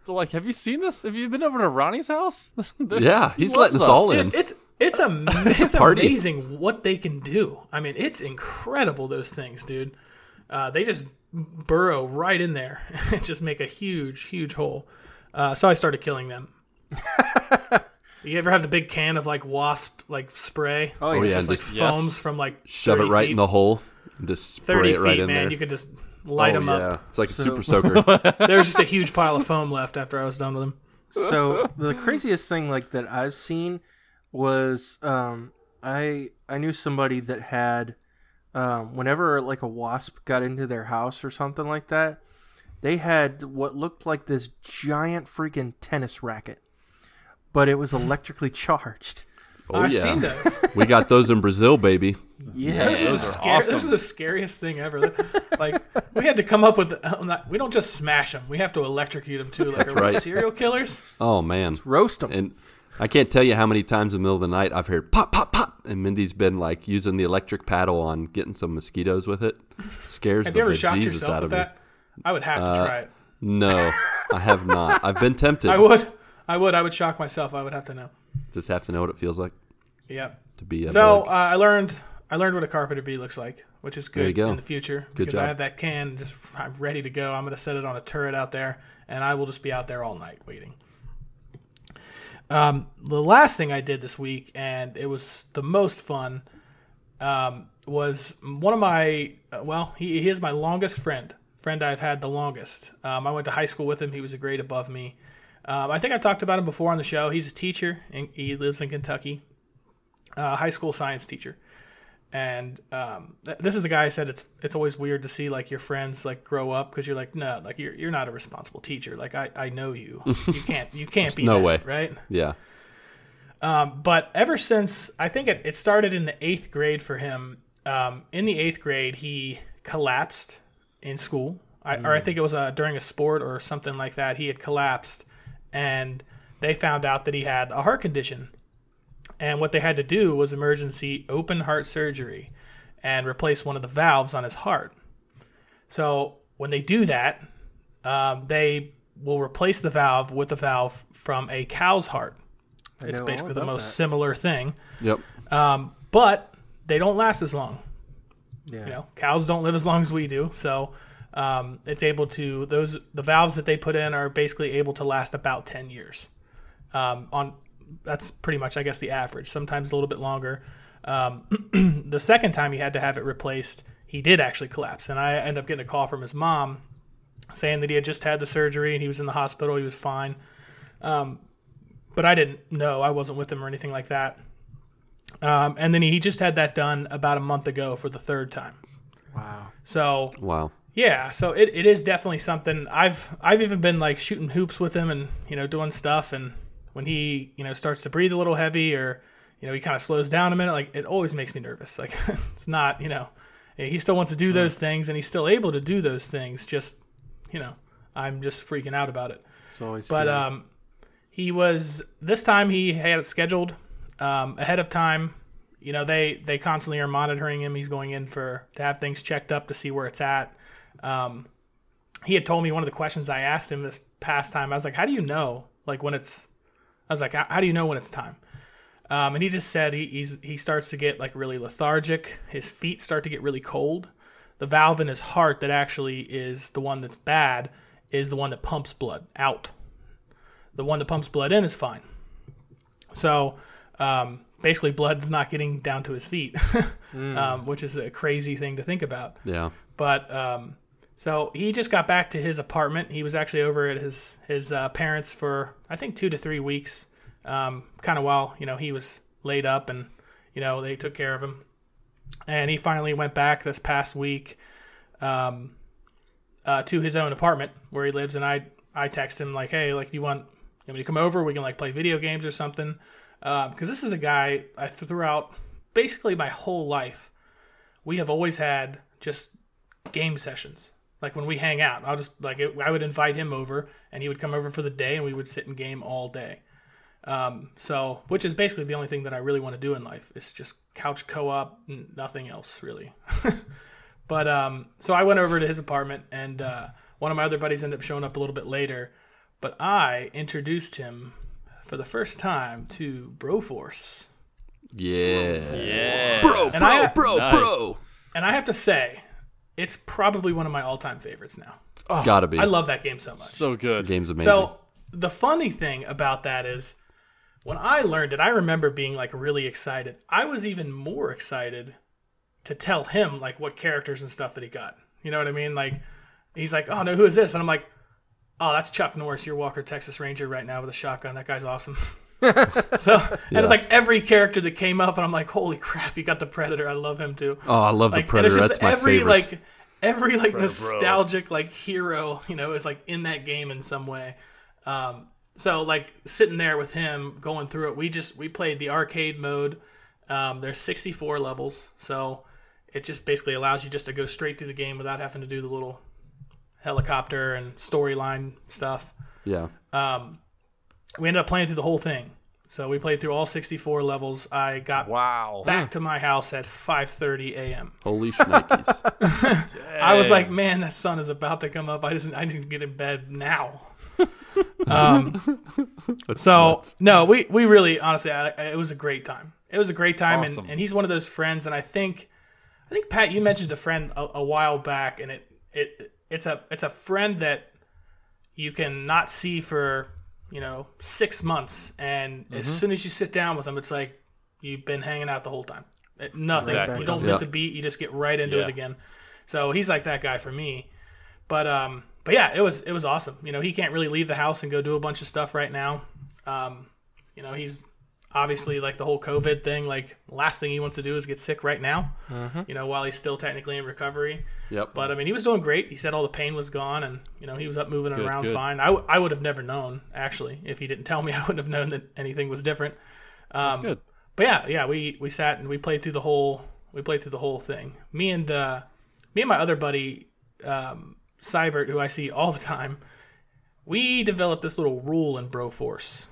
So, like, have you seen this? Have you been over to Ronnie's house? yeah, He he's letting us all in. It, it's it's a it's, party. amazing what they can do. I mean, it's incredible those things, dude. Uh, they just burrow right in there and just make a huge, huge hole. Uh, so I started killing them. you ever have the big can of like wasp like spray? Oh, Oh, yeah. yeah, just like just- yes. foams from like Shove it right feet. in the hole and just spray thirty it feet, right in man. there. You could just light oh, them yeah. up. It's like a super soaker. There's just a huge pile of foam left after I was done with them. so the craziest thing like that I've seen was um I I knew somebody that had um whenever like a wasp got into their house or something like that, they had what looked like this giant freaking tennis racket. But it was electrically charged. Oh, I've yeah. seen those. we got those in Brazil, baby. Yeah. Those, are the Those are scary, those are the scariest thing ever. like we had to come up with. uh, not- We don't just smash them. We have to electrocute them too. Like are right. serial killers? Oh, man. Roast them. And I can't tell you how many times in the middle of the night I've heard pop, pop, pop. And Mindy's been like using the electric paddle on getting some mosquitoes with it. Scares Have the you ever shocked bejesus yourself out with of me. that? I would have to Uh, try it. No, I have not. I've been tempted. I would. I would. I would shock myself. I would have to know. Just have to know what it feels like Yep. to be a So uh. I learned. I learned what a carpenter bee looks like, which is good go. in the future Good because job. I have that can just I'm ready to go. I'm going to set it on a turret out there, and I will just be out there all night waiting. Um, the last thing I did this week, and it was the most fun, um, was one of my uh, well, he, he is my longest friend, friend I've had the longest. Um, I went to high school with him. He was a grade above me. Um, I think I've talked about him before on the show. He's a teacher, and he lives in Kentucky uh, high school science teacher, and um, th- this is the guy I said it's it's always weird to see like your friends like grow up because you're like no like you're you're not a responsible teacher. Like I, I know you. You can't you can't be no that, way. right? Yeah. um, but ever since I think it, it started in the eighth grade for him um, in the eighth grade he collapsed in school. I, or I think it was uh, during a sport or something like that he had collapsed and they found out that he had a heart condition and what they had to do was emergency open heart surgery and replace one of the valves on his heart. So when they do that, um, they will replace the valve with a valve from a cow's heart. I It's basically the most that. similar thing, Yep. um, but they don't last as long. Yeah. You know, cows don't live as long as we do, so um, it's able to those the valves that they put in are basically able to last about ten years. Um, on that's pretty much, I guess, the average. Sometimes a little bit longer. Um, the second time he had to have it replaced, he did actually collapse, and I ended up getting a call from his mom saying that he had just had the surgery and he was in the hospital. He was fine, um, but I didn't know. I wasn't with him or anything like that. Um, and then he just had that done about a month ago for the third time. Wow. So Wow. yeah, so it, it is definitely something I've I've even been like shooting hoops with him and you know doing stuff and when he you know starts to breathe a little heavy or you know he kind of slows down a minute like it always makes me nervous like it's not you know he still wants to do those things and he's still able to do those things just you know I'm just freaking out about it but scary. um, he was this time he had it scheduled um, ahead of time. You know they they constantly are monitoring him. He's going in for to have things checked up to see where it's at. Um, he had told me one of the questions I asked him this past time. I was like, "How do you know like when it's?" I was like, "How do you know when it's time?" Um, and he just said he, he's he starts to get like really lethargic. His feet start to get really cold. The valve in his heart that actually is the one that's bad is the one that pumps blood out. The one that pumps blood in is fine. So um, basically, blood's not getting down to his feet, um, which is a crazy thing to think about. Yeah. But um, so he just got back to his apartment. He was actually over at his his uh, parents for I think two to three weeks, um, kind of while you know he was laid up, and you know they took care of him. And he finally went back this past week um, uh, to his own apartment where he lives. And I I text him like, hey, like you want you want me to come over? We can like play video games or something. Because this is a guy I throughout basically my whole life we have always had just game sessions. Like when we hang out, I'll just like it, I would invite him over, and he would come over for the day, and we would sit and game all day. Um, so, which is basically the only thing that I really want to do in life is just couch co-op, n- nothing else really. but um, so I went over to his apartment, and uh, one of my other buddies ended up showing up a little bit later. But I introduced him for the first time to Broforce. Yeah. Yeah. Bro, And bro, I- bro, Nice. bro. And I have to say, it's probably one of my all-time favorites now. Gotta be. I love that game so much. So good. Game's amazing. So the funny thing about that is when I learned it, I remember being like really excited. I was even more excited to tell him like what characters and stuff that he got. You know what I mean? Like he's like, "Oh no, who is this?" And I'm like, "Oh, that's Chuck Norris, your Walker Texas Ranger right now with a shotgun. That guy's awesome." so and it's like every character that came up, and I'm like, "Holy crap, you got the Predator! I love him too." oh, I love like the Predator. and it's That's just my every favorite. like every like bro. nostalgic like hero you know is like in that game in some way um so like sitting there with him going through it we just we played the arcade mode um there's 64 levels so it just basically allows you just to go straight through the game without having to do the little helicopter and storyline stuff yeah. um we ended up playing through the whole thing so we played through all 64 levels i got Wow. back to my house at 5:30 a.m. Holy shnikes. I was like, man, the sun is about to come up. I just I need to get in bed now. um, so nuts. no, we we really honestly, I, I- it was a great time. It was a great time, Awesome. and, and he's one of those friends. And I think, I think Pat, you mentioned a friend a, a while back, and it it it's a it's a friend that you can not see for you know six months, and as Mm-hmm. soon as you sit down with them, it's like you've been hanging out the whole time. It- nothing. Exactly. You don't Yeah. miss a beat. You just get right into Yeah. it again. So he's like that guy for me. But um, but yeah, it was it was awesome. You know, he can't really leave the house and go do a bunch of stuff right now. Um, you know, he's obviously like the whole COVID thing. Like, last thing he wants to do is get sick right now. You know, while he's still technically in recovery. Yep. But I mean, he was doing great. He said all the pain was gone, and you know, he was up moving Good, around good. fine. I, w- I would have never known actually if he didn't tell me. I wouldn't have known that anything was different. That's Um, good. but yeah, yeah, we we sat and we played through the whole we played through the whole thing. Me and uh, me and my other buddy um, Cybert, who I see all the time, we developed this little rule in Broforce,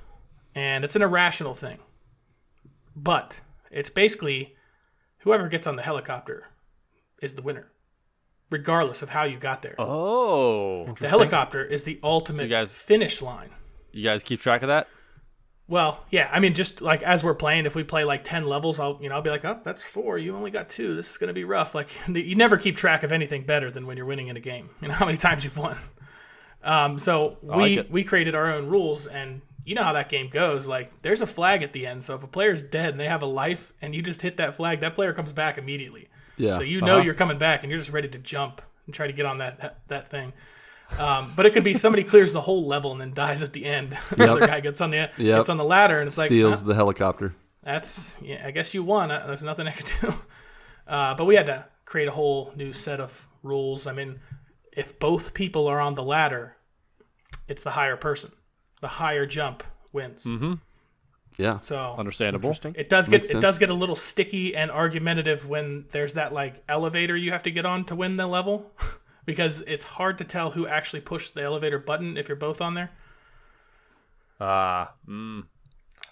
and it's an irrational thing, but it's basically whoever gets on the helicopter is the winner. regardless of how you got there. Oh, the helicopter is the ultimate guys- finish line. you guys keep track of that? Well, yeah, I mean, just like as we're playing, if we play like ten levels, I'll you know I'll be like, oh, that's four. You only got two. This is gonna be rough. Like you never keep track of anything better than when you're winning in a game. You know how many times you've won. Um, so like we it. we created our own rules, and you know how that game goes. Like there's a flag at the end, so if a player's dead and they have a life, and you just hit that flag, that player comes back immediately. Yeah. So you know Uh-huh. you're coming back, and you're just ready to jump and try to get on that that thing. Um, but it could be somebody clears the whole level and then dies at the end. Another guy gets on the Yep. gets on the ladder, and it's like Steals "Huh, the helicopter. that's yeah. I guess you won. Uh, There's nothing I could do. Uh, but we had to create a whole new set of rules. I mean, if both people are on the ladder, it's the higher person. The higher jump wins. Mm-hmm. Yeah. So Understandable. It does get Makes it sense. does get a little sticky and argumentative when there's that like elevator you have to get on to win the level, because it's hard to tell who actually pushed the elevator button if you're both on there. Ah, mm.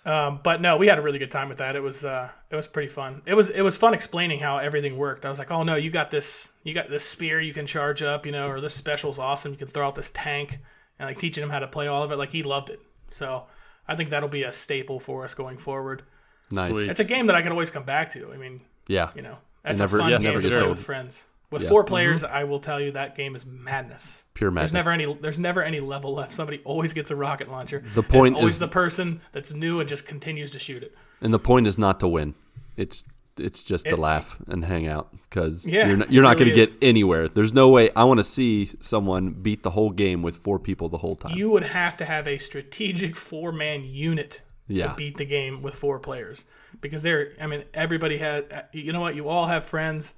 Um, but no, we had a really good time with that. It was uh, it was pretty fun. It was it was fun explaining how everything worked. I was like, oh no, you got this, you got this spear you can charge up, you know, or this special's awesome. You can throw out this tank, and like teaching him how to play all of it. Like he loved it. So I think that'll be a staple for us going forward. Nice. Sweet. It's a game that I can always come back to. I mean, Yeah. you know, that's never- a fun yeah, game never to play with friends. With Yeah. four mm-hmm. players, I will tell you that game is madness. Pure madness. There's never any. There's never any level left. Somebody always gets a rocket launcher. The point it's always is- the person that's new and just continues to shoot it. And the point is not to win. It's it's just to laugh and hang out because Yeah, you're not, you're it not going to get anywhere. There's no way. I want to see someone beat the whole game with four people the whole time. You would have to have a strategic four man unit Yeah. to beat the game with four players because they're. I mean, everybody has. Uh, you know what? You all have friends,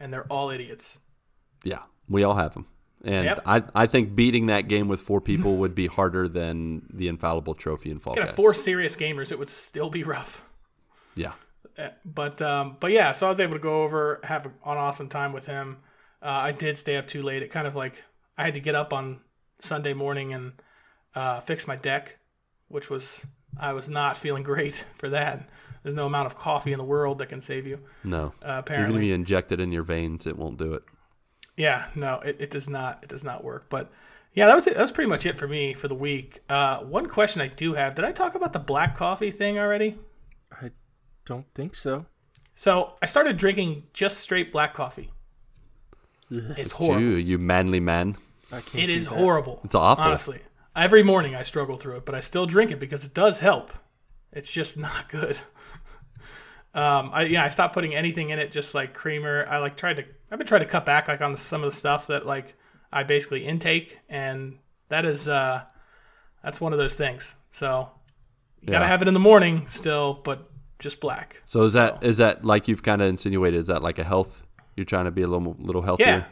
and they're all idiots. yeah, we all have them. And Yep. I I think beating that game with four people would be harder than the infallible trophy in Fall Guys. four serious gamers, it would still be rough. Yeah. But um, but yeah, so I was able to go over, have an awesome time with him. Uh, I did stay up too late. It kind of like I had to get up on Sunday morning and uh, fix my deck, which was I was not feeling great for that. There's no amount of coffee in the world that can save you. No. Uh, You're going to be injected in your veins. It won't do it. yeah, no, it, it does not. It does not work. But yeah, that was it. That was pretty much it for me for the week. Uh, one question I do have: Did I talk about the black coffee thing already? I don't think so. So I started drinking just straight black coffee. It's horrible. You, you manly man. I can't. It that. horrible. It's awful. Honestly, every morning I struggle through it, but I still drink it because it does help. It's just not good. Um, I yeah, I stopped putting anything in it, just like creamer. I like tried to. I've been trying to cut back like on some of the stuff that like I basically intake, and that is uh, that's one of those things. So you gotta have it in the morning still, but just black. So is that is that like you've kind of insinuated? Is that like a health? You're trying to be a little little healthier. Yeah.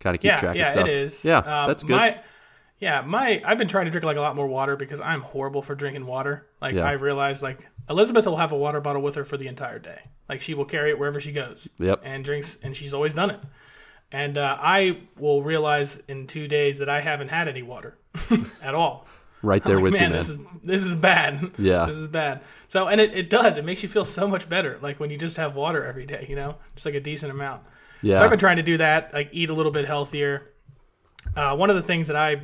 Kind of keep yeah, track yeah, of stuff. Yeah, it is. Yeah, Um, that's good. My, yeah, my I've been trying to drink like a lot more water because I'm horrible for drinking water. Like Yeah. I realized like Elizabeth will have a water bottle with her for the entire day. Like she will carry it wherever she goes. Yep. And drinks, and she's always done it. And uh, I will realize in two days that I haven't had any water at all. Right there Like, with man, you, man. this is this is bad. Yeah. this is bad. So, and it, it does. It makes you feel so much better. Like when you just have water every day, you know, just like a decent amount. yeah. So I've been trying to do that, like eat a little bit healthier. Uh, one of the things that I,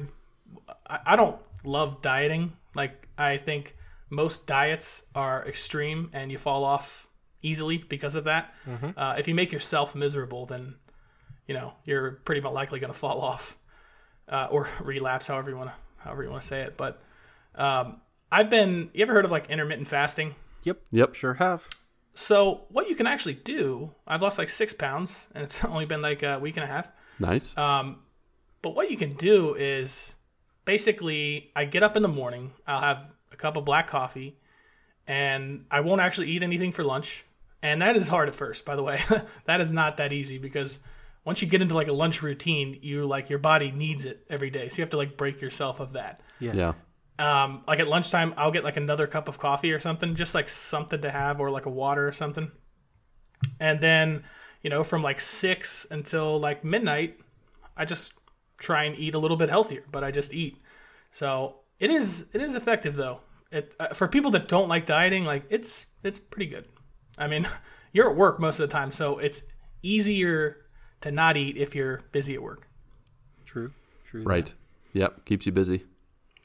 I I don't love dieting. Like I think most diets are extreme, and you fall off easily because of that. Uh, if you make yourself miserable, then you know you're pretty much likely going to fall off uh, or relapse, however you want to however you want to say it. But um, I've been. You ever heard of like intermittent fasting? Yep. Yep. Sure have. So what you can actually do, I've lost like six pounds, and it's only been like a week and a half. Nice. Um, but what you can do is basically, I get up in the morning, I'll have a cup of black coffee, and I won't actually eat anything for lunch. And that is hard at first, by the way. that is not that easy because once you get into like a lunch routine, you like your body needs it every day. So you have to like break yourself of that. Yeah. yeah. Um, like at lunchtime, I'll get like another cup of coffee or something, just like something to have, or like a water or something. And then, you know, from like six until like midnight, I just try and eat a little bit healthier, but I just eat. So it is it is effective though. It uh, for people that don't like dieting, like it's it's pretty good. I mean, you're at work most of the time, so it's easier to not eat if you're busy at work. True. True. Right. Yep. Keeps you busy.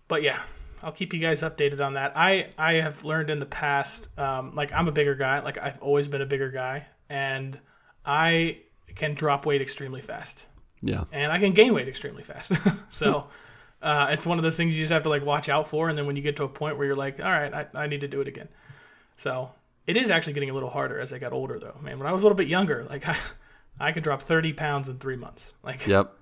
But yeah, I'll keep you guys updated on that. I I have learned in the past, um, like I'm a bigger guy. Like I've always been a bigger guy, and I can drop weight extremely fast, Yeah. and I can gain weight extremely fast. so. Uh, it's one of those things you just have to like watch out for, and then when you get to a point where you're like, "All right, I, I need to do it again," so it is actually getting a little harder as I got older, though. Man, when I was a little bit younger, like I, I could drop 30 pounds in three months, like Yep.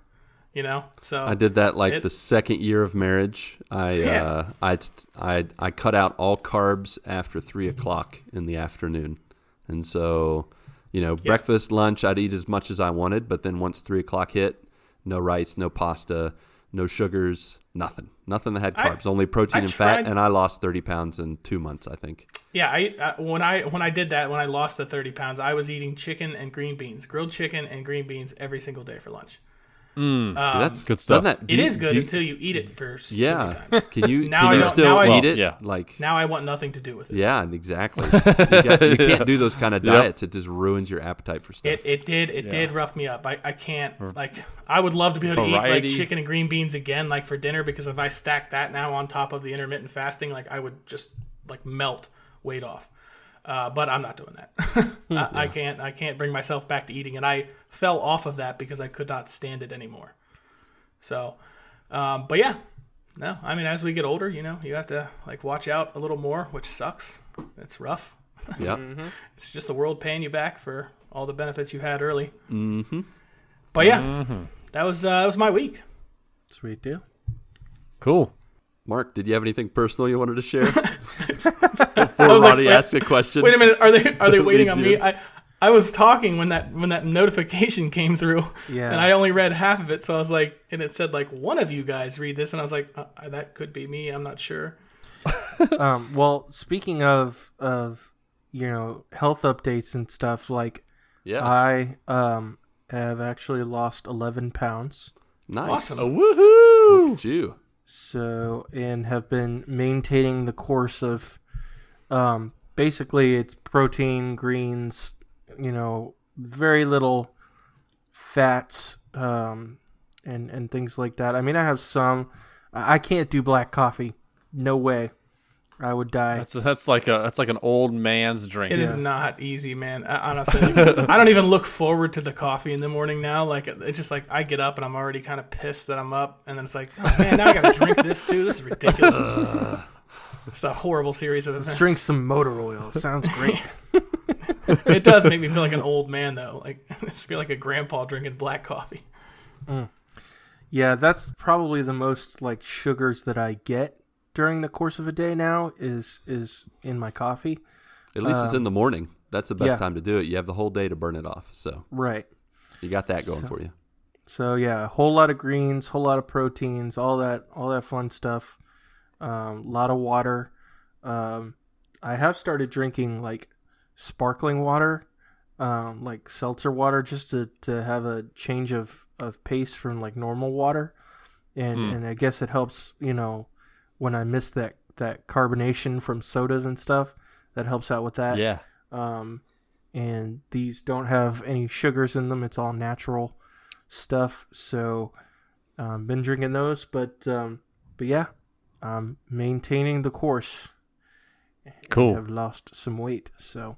you know. So I did that like It- the second year of marriage. I Yeah. uh, I I I cut out all carbs after three o'clock in the afternoon, and so you know breakfast, lunch, I'd eat as much as I wanted, but then once three o'clock hit, no rice, no pasta, no sugars, nothing, nothing that had I- carbs, only protein I and fat, and I lost thirty pounds in two months, I think. Yeah, I uh, when I when I did that when I lost the thirty pounds, I was eating chicken and green beans, grilled chicken and green beans every single day for lunch. Um, See, that's good stuff. doesn't That, it you- is good you- until you eat it first. yeah. times. Can you Now can I you still now I eat don't. it? Yeah. Like Now I want nothing to do with it. yeah, exactly. you, got- you can't do those kind of Yep. diets. It just ruins your appetite for stuff. It, it did it did rough me up. I, I can't like I would love to be able to eat like chicken and green beans again like for dinner because if I stack that now on top of the intermittent fasting like I would just like melt weight off. Uh, but I'm not doing that. I, I can't I can't bring myself back to eating and I fell off of that because I could not stand it anymore. So, um, but yeah, no. I mean, as we get older, you know, you have to like watch out a little more, which sucks. It's rough. yeah. It's just the world paying you back for all the benefits you had early. Mm-hmm. But yeah, Mm-hmm. that was uh, that was my week. Sweet deal. Cool. Mark, did you have anything personal you wanted to share? Before was like, wait- asks a question. Wait a minute, are they are they waiting on you. me? I I was talking when that when that notification came through, Yeah. and I only read half of it. So I was like, and it said like one of you guys read this, and I was like, uh, that could be me. I'm not sure. um, well, speaking of of you know health updates and stuff, like Yeah. I um have actually lost eleven pounds. nice. Awesome. Woohoo! Look at you. So and have been maintaining the course of um basically it's protein, greens, you know, very little fats um and and things like that. I mean, I have some I I can't do black coffee. No way. I would die. That's that's like a that's like an old man's drink. It is Yeah. not easy, man. I, honestly, I don't even look forward to the coffee in the morning now. Like it's just like I get up and I'm already kind of pissed that I'm up, and then it's like, oh, man, now I got to drink this too. This is ridiculous. it's a horrible series of events. Drink some motor oil. Sounds great. It does make me feel like an old man though. Like it's feel like a grandpa drinking black coffee. Mm. Yeah, that's probably the most like sugars that I get during the course of a day now is is in my coffee. At least it's in um, the morning. That's the best yeah. time to do it. You have the whole day to burn it off. So Right. you got that going for you. So yeah, a whole lot of greens, whole lot of proteins, all that all that fun stuff. Um, a lot of water. Um, I have started drinking like sparkling water, um, like seltzer water, just to, to have a change of, of pace from like normal water, and and I guess it helps you know when I miss that that carbonation from sodas and stuff. That helps out with that. Yeah. Um, and these don't have any sugars in them. It's all natural stuff. So, um, been drinking those, but um, but yeah, um, maintaining the course. Cool. I've lost some weight. So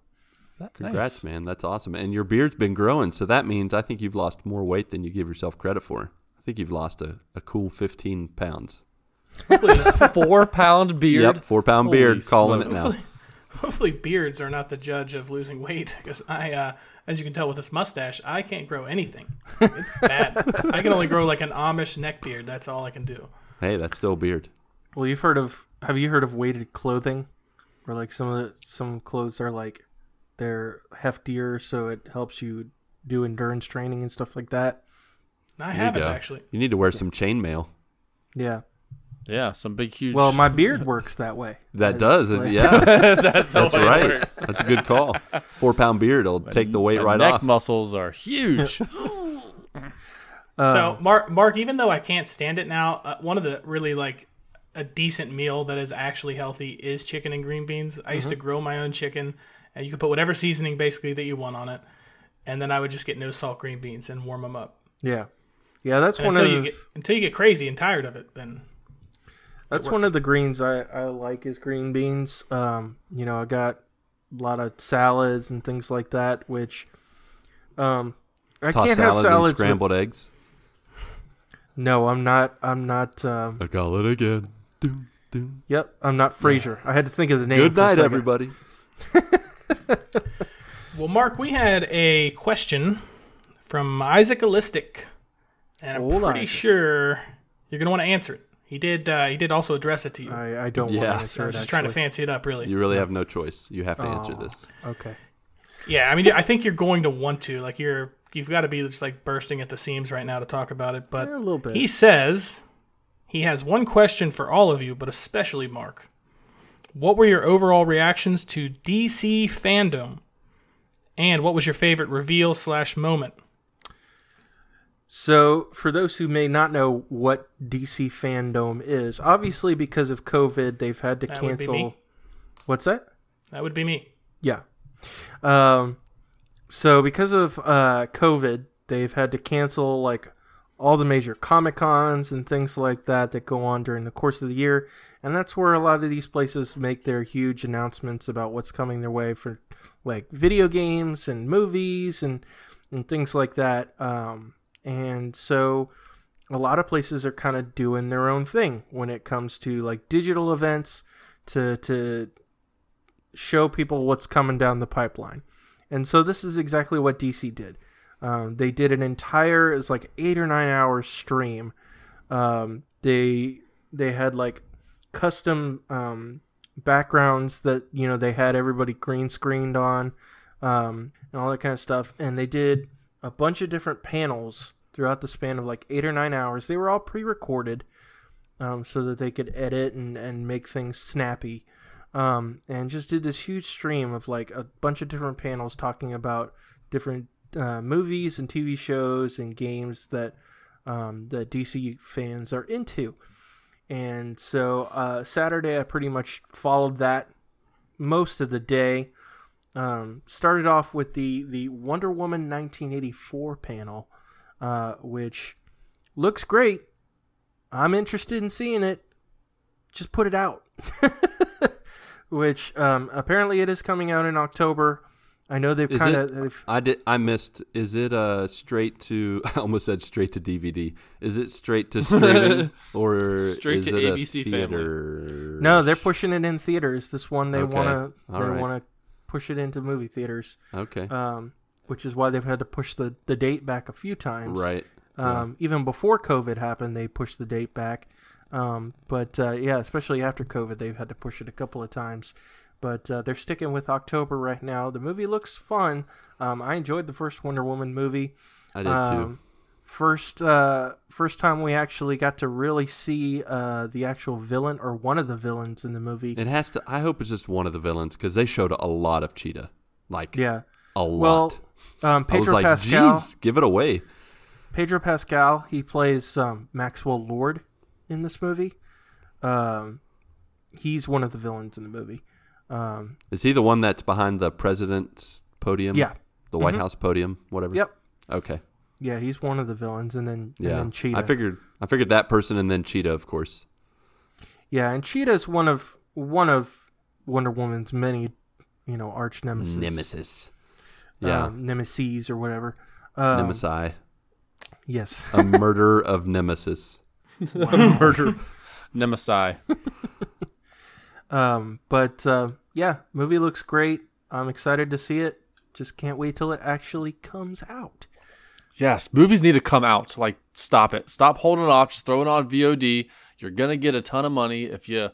Congrats, man. That's awesome. And your beard's been growing, so that means I think you've lost more weight than you give yourself credit for. I think you've lost a, a cool 15 pounds. Four pound beard. Yep, four pound Holy beard, calling it now. Hopefully, hopefully beards are not the judge of losing weight because I, uh, as you can tell with this mustache, I can't grow anything. It's bad. I can only grow like an Amish neck beard. That's all I can do. Hey, that's still a beard. Well, you've heard of have you heard of weighted clothing, where like some of the some clothes are like they're heftier, so it helps you do endurance training and stuff like that. I haven't go. actually. You need to wear some chainmail. Yeah. Yeah, some big huge. Well, my beard works that way. That I- does, like- yeah. that's the That's way it right. works. That's a good call. Four pound beard will take the weight My right neck off. muscles are huge. Uh, so Mark, Mark, even though I can't stand it now, uh, one of the really like a decent meal that is actually healthy is chicken and green beans. I used to grow my own chicken, and you could put whatever seasoning basically that you want on it. and then I would just get no salt green beans and warm them up. Yeah, yeah. That's And one until of you get until you get crazy and tired of it, then that's one of the greens I I like is green beans. Um, you know, I got a lot of salads and things like that, which um. I Toss can't have salad and salads with- scrambled eggs. No, I'm not. I'm not. Um, I call it again. Doom, doom. yep, I'm not Frasier. I had to think of the name. Good night, everybody. Well, Mark, we had a question from Isaac Allistic, and I'm Old pretty Isaac. sure you're gonna want to answer it. He did. Uh, he did also address it to you. I, I don't Yeah. want to I answer was it. just trying to actually. fancy it up, really. You really have no choice. You have to answer this. Okay. Yeah, I mean, I think you're going to want to. Like, you're you've got to be just like bursting at the seams right now to talk about it. But Yeah, a little bit. he says he has one question for all of you, but especially Mark. What were your overall reactions to DC Fandome, and what was your favorite reveal slash moment? So, for those who may not know what DC Fandome is, obviously because of COVID, they've had to That cancel. What's that? That would be me. Yeah. Um, so because of uh, COVID, they've had to cancel like all the major comic cons and things like that that go on during the course of the year, and that's where a lot of these places make their huge announcements about what's coming their way for like video games and movies and and things like that. Um, and so a lot of places are kind of doing their own thing when it comes to like digital events to to show people what's coming down the pipeline. And so this is exactly what DC did. Um, they did an entire, it's like eight or nine hour stream. Um, they they had like custom um, backgrounds that you know they had everybody green screened on, um, and all that kind of stuff. And they did a bunch of different panels throughout the span of like eight or nine hours. They were all pre-recorded, um, so that they could edit and, and make things snappy um, and just did this huge stream of like a bunch of different panels talking about different uh, movies and TV shows and games that um, the DC fans are into. And so uh, Saturday, I pretty much followed that most of the day. Um, started off with the the Wonder Woman 1984 panel, uh, which looks great. I'm interested in seeing it. Just put it out. which um, apparently it is coming out in October. I know they've kind of I did. I missed. Is it uh straight to? I almost said straight to DVD. Is it straight to streaming or Straight is to it a ABC Family. theater? no, they're pushing it in theaters. This one they Okay. want to All they right. want to push it into movie theaters, Okay. um, which is why they've had to push the, the date back a few times. right. Um, Even before COVID happened, they pushed the date back. Um, but uh, yeah, especially after COVID, they've had to push it a couple of times. But uh, they're sticking with October right now. The movie looks fun. Um, I enjoyed the first Wonder Woman movie. I did too. Um, First, uh, first time we actually got to really see uh, the actual villain or one of the villains in the movie. It has to. I hope it's just one of the villains because they showed a lot of Cheetah. Like yeah. a Well, lot. um, I was like, Pascal. "Geez, give it away." Pedro Pascal. He plays um, Maxwell Lord in this movie. Um, he's one of the villains in the movie. Um, Is he the one that's behind the president's podium? yeah. The White Mhm. House podium, whatever. Yep. Okay. Yeah, he's one of the villains, and then and Yeah. then Cheetah. I figured. I figured that person and then Cheetah, of course. Yeah, and Cheetah's one of one of Wonder Woman's many, you know, arch nemesis. Nemesis. Yeah. um, nemesis or whatever. Um, Nemesi. Yes. A murder of Nemesis. A murder. Nemesis. Um, but uh, yeah, movie looks great. I'm excited to see it. Just can't wait till it actually comes out. Yes, movies need to come out. Like, stop it. Stop holding it off. Just throw it on VOD. You're gonna get a ton of money if you,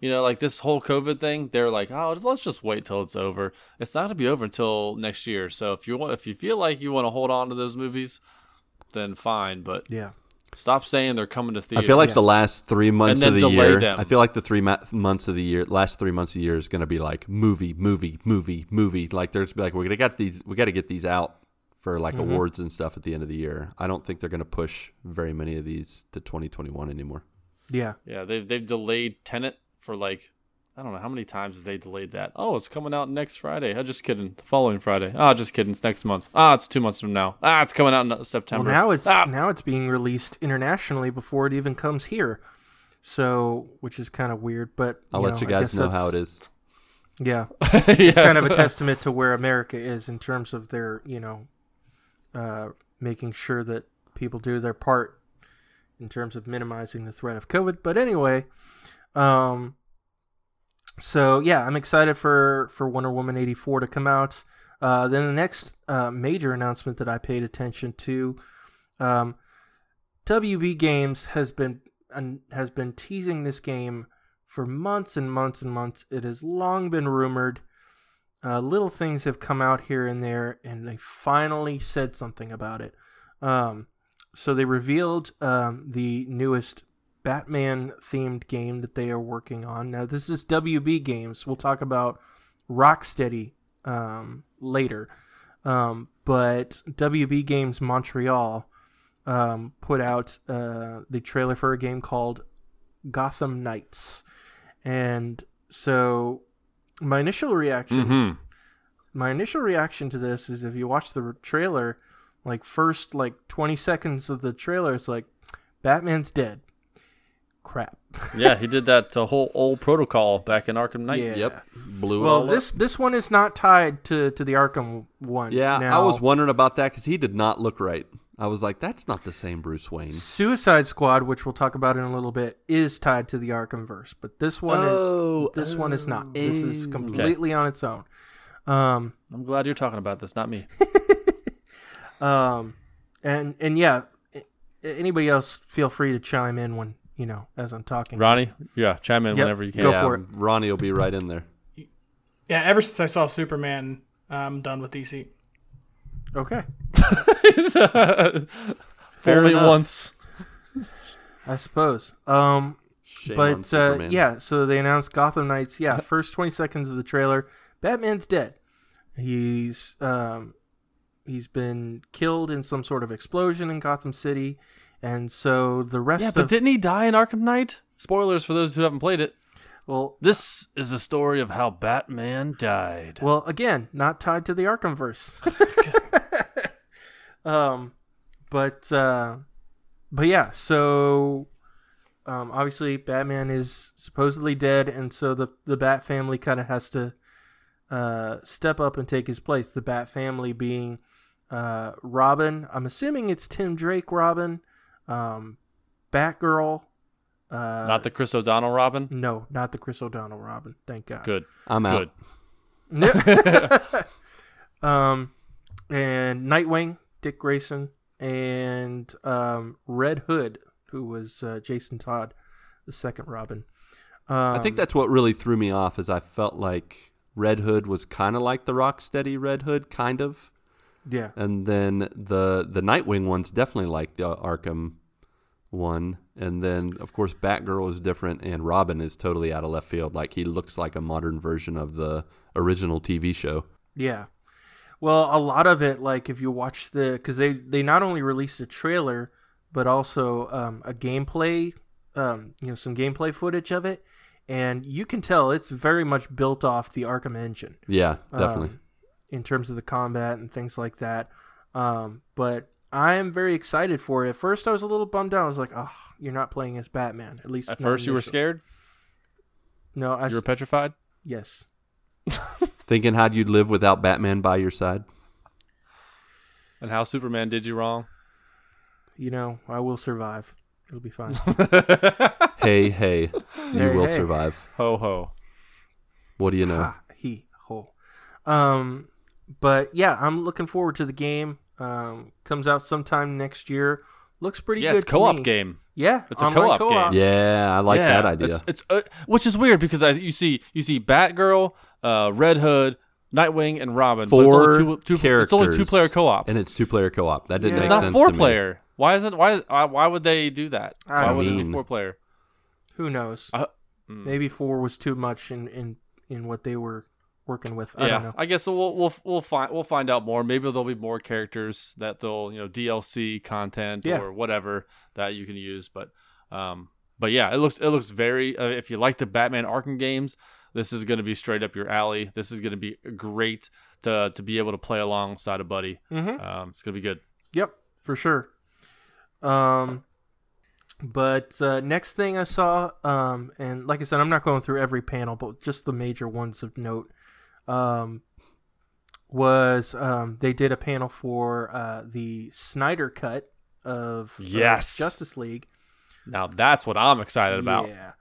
you know, like this whole COVID thing. They're like, oh, let's just wait till it's over. It's not gonna be over until next year. So if you want, if you feel like you want to hold on to those movies, then fine. But Yeah. Stop saying they're coming to theaters. I feel like the last three months then of the delay year. them. I feel like the three ma- months of the year, last three months of the year is going to be like movie, movie, movie, movie. Like there's to be like we're gonna got these, we got to get these out for like Mm-hmm. awards and stuff at the end of the year. I don't think they're going to push very many of these to 2021 anymore. Yeah. Yeah, they've they've delayed Tenet for like I don't know how many times have they delayed that. Oh, it's coming out next Friday. I'm just kidding. The following Friday. Ah, just kidding. It's next month. Ah, it's two months from now. Ah, it's coming out in September. Well, now it's ah. now it's being released internationally before it even comes here. So, which is kind of weird, but I'll let you guys know how it is. Yeah, it's it's kind of a testament to where America is in terms of their, you know, uh, making sure that people do their part in terms of minimizing the threat of COVID. But anyway, um, so yeah, I'm excited for for Wonder Woman 84 to come out. Uh, then the next uh, major announcement that I paid attention to, um, WB Games has been has been teasing this game for months and months and months. It has long been rumored. Uh, little things have come out here and there, and they finally said something about it. Um, so they revealed um, the newest Batman themed game that they are working on. Now, this is WB Games. We'll talk about Rocksteady um, later. Um, but WB Games Montreal um, put out uh, the trailer for a game called Gotham Knights. And so my initial reaction hmm my initial reaction to this is if you watch the trailer, like first like 20 seconds of the trailer, it's like Batman's dead. Crap. Yeah, he did that uh, whole old protocol back in Arkham Knight. Yeah. Yep. Blew it Well, this up. this one is not tied to to the Arkham one. Yeah, I was wondering about that because he did not look right. I was like, that's not the same Bruce Wayne. Suicide Squad, which we'll talk about in a little bit, is tied to the Arkham verse, but this one Oh, is this one is not. This is oh. completely on its own. Um, I'm glad you're talking about this, not me. um, and and yeah, anybody else feel free to chime in when you know as I'm talking. Ronnie, yeah, chime in Yep, whenever you can. Go yeah, for it. Ronnie will be right in there. Yeah, ever since I saw Superman, I'm done with DC. Okay, Fair Only enough. once. I suppose. Um, Shame on but uh, yeah, so they announced Gotham Knights. Yeah, first 20 seconds of the trailer, Batman's dead. He's um, he's been killed in some sort of explosion in Gotham City, and so the rest Yeah, of but didn't he die in Arkham Knight? Spoilers for those who haven't played it. well, This is a story of how Batman died. well, again, not tied to the Arkhamverse. um, but uh, but yeah, so um, obviously Batman is supposedly dead, and so the the Bat family kind of has to uh, step up and take his place. The Bat family being uh, Robin. I'm assuming it's Tim Drake Robin, um, Batgirl. Uh, Not the Chris O'Donnell Robin. no, not the Chris O'Donnell Robin. Thank God. Good. I'm out. Good. um, and Nightwing, Dick Grayson, and um, Red Hood, who was uh, Jason Todd, the second Robin. Um, I think that's what really threw me off, is I felt like Red Hood was kind of like the Rocksteady Red Hood, kind of, yeah, and then the the Nightwing one's definitely like the Arkham one, and then of course Batgirl is different, and Robin is totally out of left field. Like he looks like a modern version of the original TV show. yeah. Well, a lot of it, like if you watch the, because they they not only released a trailer, but also um, a gameplay, um, you know, some gameplay footage of it, and you can tell it's very much built off the Arkham engine. Yeah, definitely. um, in terms of the combat and things like that. Um, but I am very excited for it. At first, I was a little bummed out. I was like, "Oh, you're not playing as Batman." At least At not first, you were scared. No, I You were s- petrified. yes. Thinking how you'd live without Batman by your side. And how Superman did you wrong. You know, I will survive. It'll be fine. Hey, hey, you Hey, will hey. survive. Ho ho. What do you know? ha, he ho. Um, but yeah, I'm looking forward to the game. Um, comes out sometime next year. Looks pretty Yeah, good. it's co-op to me. game. Yeah, It's a online co-op game. Yeah, I like Yeah, that idea. It's, it's uh, which is weird because as you see you see Batgirl, uh, Red Hood, Nightwing, and Robin. but Four it's only two, two, characters. It's only two player co-op. and it's two player co op. That didn't Yeah. it's make not sense four to me. player. Why is it? Why? Why why would they do that? I Why don't would it be four player? Who knows? Uh, mm. Maybe four was too much in in in what they were working with. I yeah, don't know. I guess we'll we'll we'll find we'll find out more. Maybe there'll be more characters that they'll you know DLC content Yeah. or whatever that you can use. But um, but yeah, it looks it looks very. Uh, if you like the Batman Arkham games, this is going to be straight up your alley. This is going to be great to to be able to play alongside a buddy. Mm-hmm. Um, it's going to be good. Yep, for sure. Um, but uh, next thing I saw, um, and like I said, I'm not going through every panel, but just the major ones of note, um, was um, they did a panel for uh, the Snyder cut of Yes. Justice League. Now that's what I'm excited about. Yeah,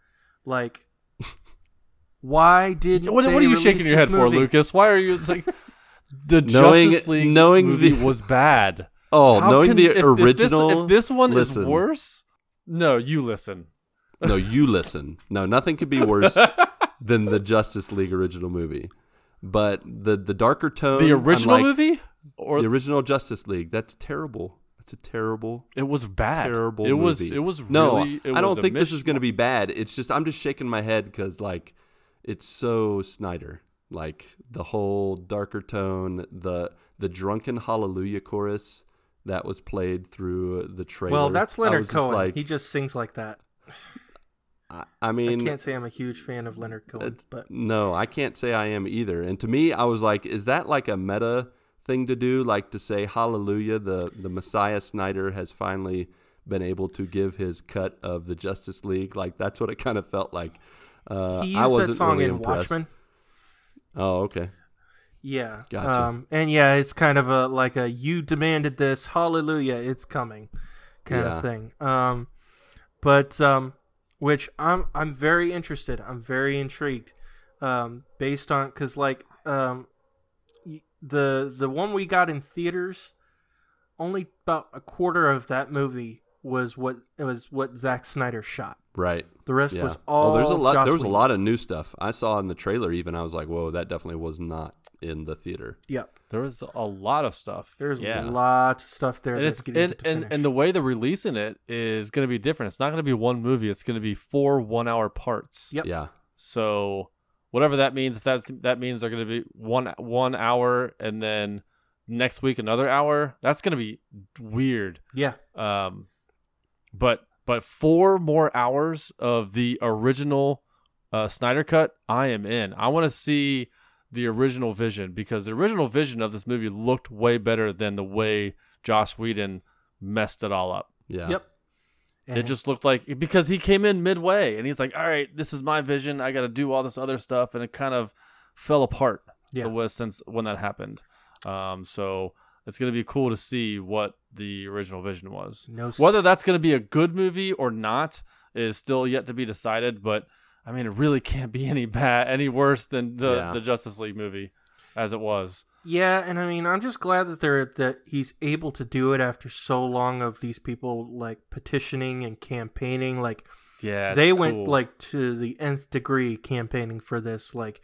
like why did What, what are you shaking your head for, Lucas? Why are you like the Knowing- Justice League knowing movie the- was bad? Oh, How knowing can- the if- if this- original. If this, one listen. is worse, no, you listen. no, you listen. No, nothing could be worse than the Justice League original movie. But the the darker tone, The original unlike movie, or the original Justice League, that's terrible. It's a terrible, it was bad. terrible It was. movie. It was no. really. It I was don't think this is going to be bad. It's just I'm just shaking my head because like it's so Snyder. Like the whole darker tone, the the drunken hallelujah chorus that was played through the trailer. Well, that's I Leonard was just Cohen. Like, he just sings like that. I, I mean, I can't say I'm a huge fan of Leonard Cohen, but No, I can't say I am either. And to me, I was like, is that like a meta thing to do? Like to say, Hallelujah, the, the Messiah Snyder has finally been able to give his cut of the Justice League. Like that's what it kind of felt like. Uh, he I used wasn't that song really in impressed. Watchmen. Oh, okay. Yeah. Gotcha. Um, and yeah, it's kind of a like a you demanded this, hallelujah, it's coming kind Yeah. of thing. Um, but um, which I'm I'm very interested. I'm very intrigued. Um, based on because like um, the the one we got in theaters, only about a quarter of that movie was what it was what Zack Snyder shot. Right. The rest Yeah. was all. oh, there's a lot. Joss there was a lot of new stuff I saw in the trailer. Even I was like, whoa, that definitely was not in the theater. Yep. There was a lot of stuff. There's yeah. lots of stuff there. and that's it's and, to and, and the way they're releasing it is going to be different. It's not going to be one movie. It's going to be four one-hour parts. Yep. Yeah. So whatever that means, if that's that means they're going to be one one hour and then next week another hour, that's going to be weird. yeah. Um, but but four more hours of the original uh, Snyder cut, I am in. I want to see the original vision because the original vision of this movie looked way better than the way Joss Whedon messed it all up. Yeah. Yep. It just looked like because he came in midway and he's like, "All right, this is my vision. I got to do all this other stuff," and it kind of fell apart. Yeah. The was since when that happened. Um, so it's gonna be cool to see what the original vision was. no Whether that's gonna be a good movie or not is still yet to be decided. But I mean, it really can't be any bad, any worse than the Yeah. the Justice League movie as it was. Yeah, and I mean, I'm just glad that they're that he's able to do it after so long of these people like petitioning and campaigning. Like Yeah, they it's went like to the nth degree campaigning for this, like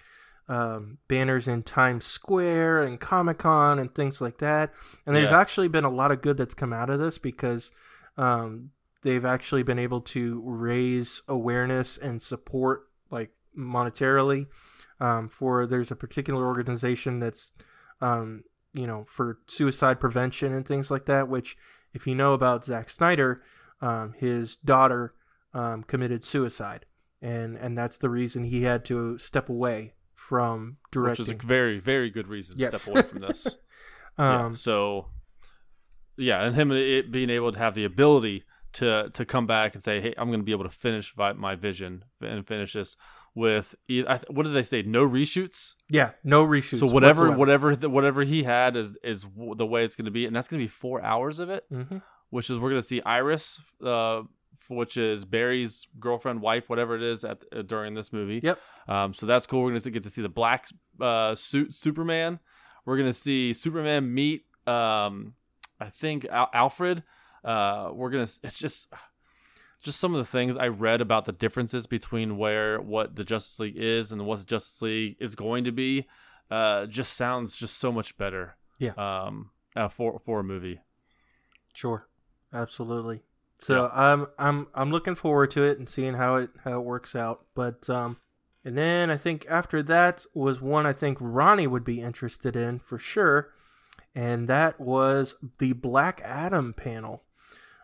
um, banners in Times Square and Comic Con and things like that. And there's Yeah. actually been a lot of good that's come out of this because um, they've actually been able to raise awareness and support like monetarily um, for there's a particular organization that's um, you know for suicide prevention and things like that which if you know about Zack Snyder um, his daughter um, committed suicide and and that's the reason he had to step away from directing which is a very very good reason to Yes. step away from this. Yeah, um, so yeah, and him it being able to have the ability to to come back and say, "Hey, I'm going to be able to finish vi- my vision and finish this with what did they say? No reshoots. yeah no reshoots so whatever whatsoever. whatever whatever he had is is the way it's going to be, and that's going to be four hours of it, Mhm. which is we're going to see Iris, uh, which is Barry's girlfriend, wife, whatever it is at uh, during this movie. Yep. Um, so that's cool. We're going to get to see the black uh, suit Superman. We're going to see Superman meet, um, I think, Al- Alfred. Uh, we're going to, it's just, just some of the things I read about the differences between where what the Justice League is and what the Justice League is going to be. Uh, just sounds just so much better. Yeah. Um, uh, for for a movie. Sure, absolutely. So I'm I'm I'm looking forward to it and seeing how it how it works out. But um, and then I think after that was one I think Ronnie would be interested in for sure, and that was the Black Adam panel.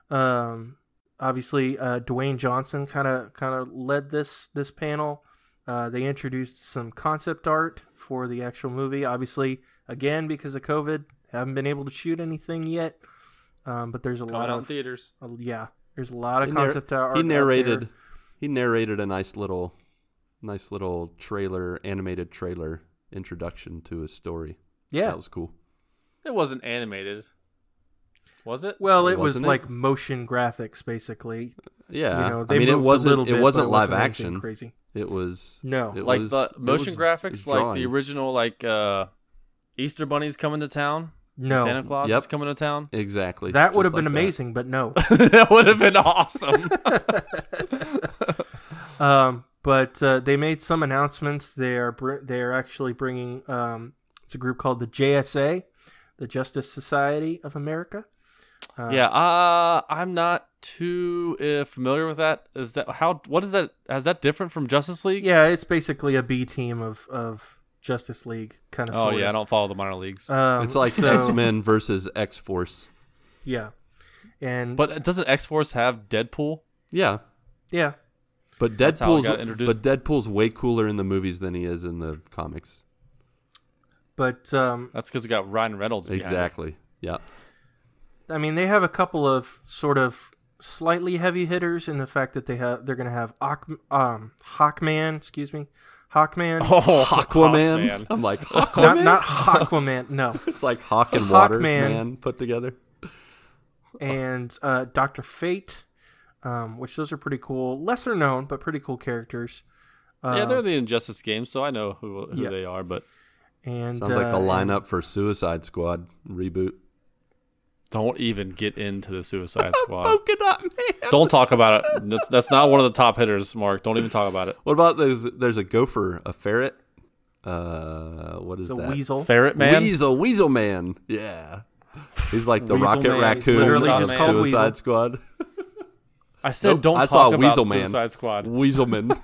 Um, obviously, uh, Dwayne Johnson kind of kind of led this this panel. Uh, they introduced some concept art for the actual movie. Obviously, again because of COVID, haven't been able to shoot anything yet. Um, but there's a Coming lot out in of theaters. uh, yeah, there's a lot of He nar- concept art. he out narrated. there. He narrated a nice little, nice little trailer, animated trailer introduction to his story. Yeah. that was cool. It wasn't animated. Was it? Well, it was Wasn't it? like motion graphics, basically. Yeah, You know, I they mean, it moved a wasn't. little it bit, wasn't but it live wasn't anything action. Crazy. It was. No. it like was- the motion was- graphics, like the original, like uh, Easter bunnies coming to town. No. Santa Claus Yep. is coming to town. Exactly. That would just have been that. amazing, but no. that would have been awesome. Um, but uh, they made some announcements. They are br- they are actually bringing. Um, it's a group called the JSA, the Justice Society of America. Uh, yeah, uh, I'm not too uh, familiar with that. Is that how? What is that? Is that different from Justice League? yeah, it's basically a B team of of Justice League kind of. Oh yeah, I don't follow the minor leagues. Um, It's like so- X Men versus X Force. Yeah, and but doesn't X Force have Deadpool? Yeah, yeah, but That's how it Deadpool's got introduced. but Deadpool's way cooler in the movies than he is in the comics. but um, That's because it got Ryan Reynolds. behind it. Exactly. Yeah. I mean, they have a couple of sort of slightly heavy hitters in the fact that they have they're going to have Hawk, um, Hawkman, excuse me, Hawkman, Oh, Aquaman. Hawkman. I'm like not not Hawkman, no, it's like Hawk and Water Hawkman. man put together. and uh, Doctor Fate, um, which those are pretty cool, lesser known but pretty cool characters. Uh, yeah, they're the Injustice games, so I know who who Yeah. they are. But and Sounds like the uh, lineup for Suicide Squad reboot. Don't even get into the Suicide Squad. Polka dot man. Don't talk about it. That's that's not one of the top hitters, Mark. Don't even talk about it. What about there's there's a gopher, a ferret. Uh, what is the that? Weasel. Ferret Man. Weasel, Weasel Man. Yeah. He's like the Weasel Rocket Man. Raccoon Literally of just the called Suicide Weasel. Squad. I said Nope, don't I talk saw about Weasel Man. Suicide Squad. Weaselman.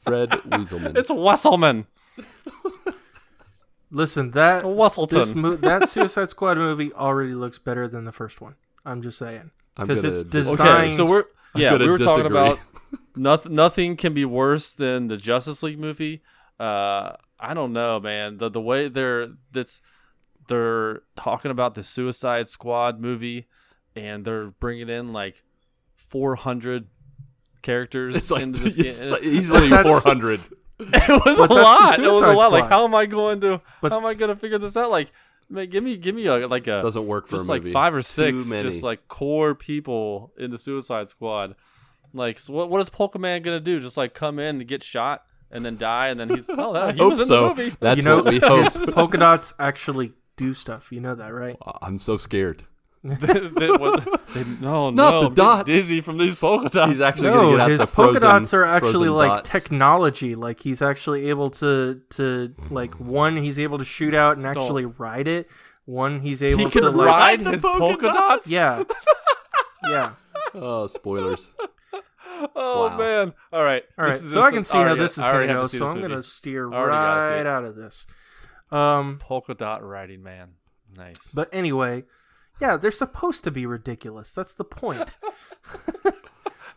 Fred Weaselman. It's Wesselman. Listen, that this Wesselton. mo- that Suicide Squad movie already looks better than the first one. I'm just saying because it's dis- okay, so we're yeah gonna we were talking about nothing. Nothing can be worse than the Justice League movie. Uh, I don't know, man. The the way they're that's they're talking about the Suicide Squad movie, and they're bringing in like 400 characters It's like, into this it's game. like easily 400. it was a But that's the lot. It was a Suicide lot. Like, how am I going to? But- how am I going to figure this out? Like, man, give me, give me a, like a Doesn't work for me. just a like movie. five or six, just like core people in the Suicide Squad. Like, so what, what is Polka Man gonna do? Just like come in and get shot and then die, and then he's oh, that, he Hope was in so. the movie. That's you know, what we hope. polka dots actually do stuff. You know that, right? I'm so scared. They- they- what- they- no, Not no, the I'm dots. dizzy from these polka dots. He's actually gonna No, get out his the polka frozen, dots are actually frozen like dots. technology. Like he's actually able to to like one, he's able to shoot out and actually ride it. One, he's able he to can like ride the his polka polka dots? dots. yeah, yeah. Oh, spoilers. Oh Wow. man. All right. All right, This is so I can see how this is gonna go. to see So I'm gonna steer I already gotta see right out of this. Um, polka dot riding man. Nice. but anyway, yeah, they're supposed to be ridiculous. That's the point.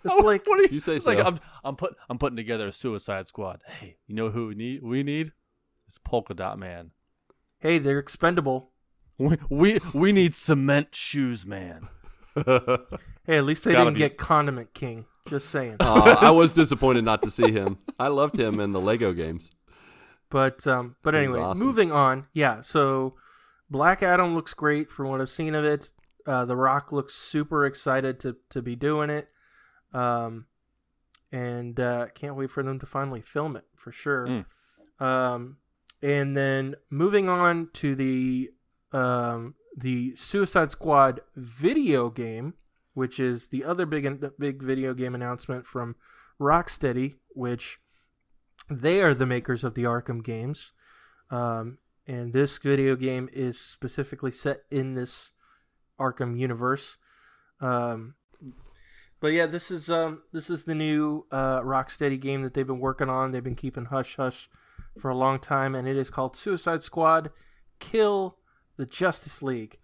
it's like what are You say It's like so. I'm I'm put I'm putting together a Suicide Squad. Hey, you know who we need? We need it's Polka Dot Man. hey, they're expendable. We we, we need Cement Shoes Man. Hey, at least they Gotta didn't be- get Condiment King. Just saying. Aw, I was disappointed not to see him. I loved him in the Lego games. But um, but anyway, awesome. moving on. Yeah, so Black Adam looks great from what I've seen of it. Uh, the Rock looks super excited to to be doing it. Um, and uh, can't wait for them to finally film it for sure. Mm. Um, and then moving on to the um the Suicide Squad video game, which is the other big big video game announcement from Rocksteady, which they are the makers of the Arkham games. Um, and this video game is specifically set in this Arkham universe. Um, but yeah, this is um, this is the new uh, Rocksteady game that they've been working on. They've been keeping hush hush for a long time, and it is called Suicide Squad: Kill the Justice League.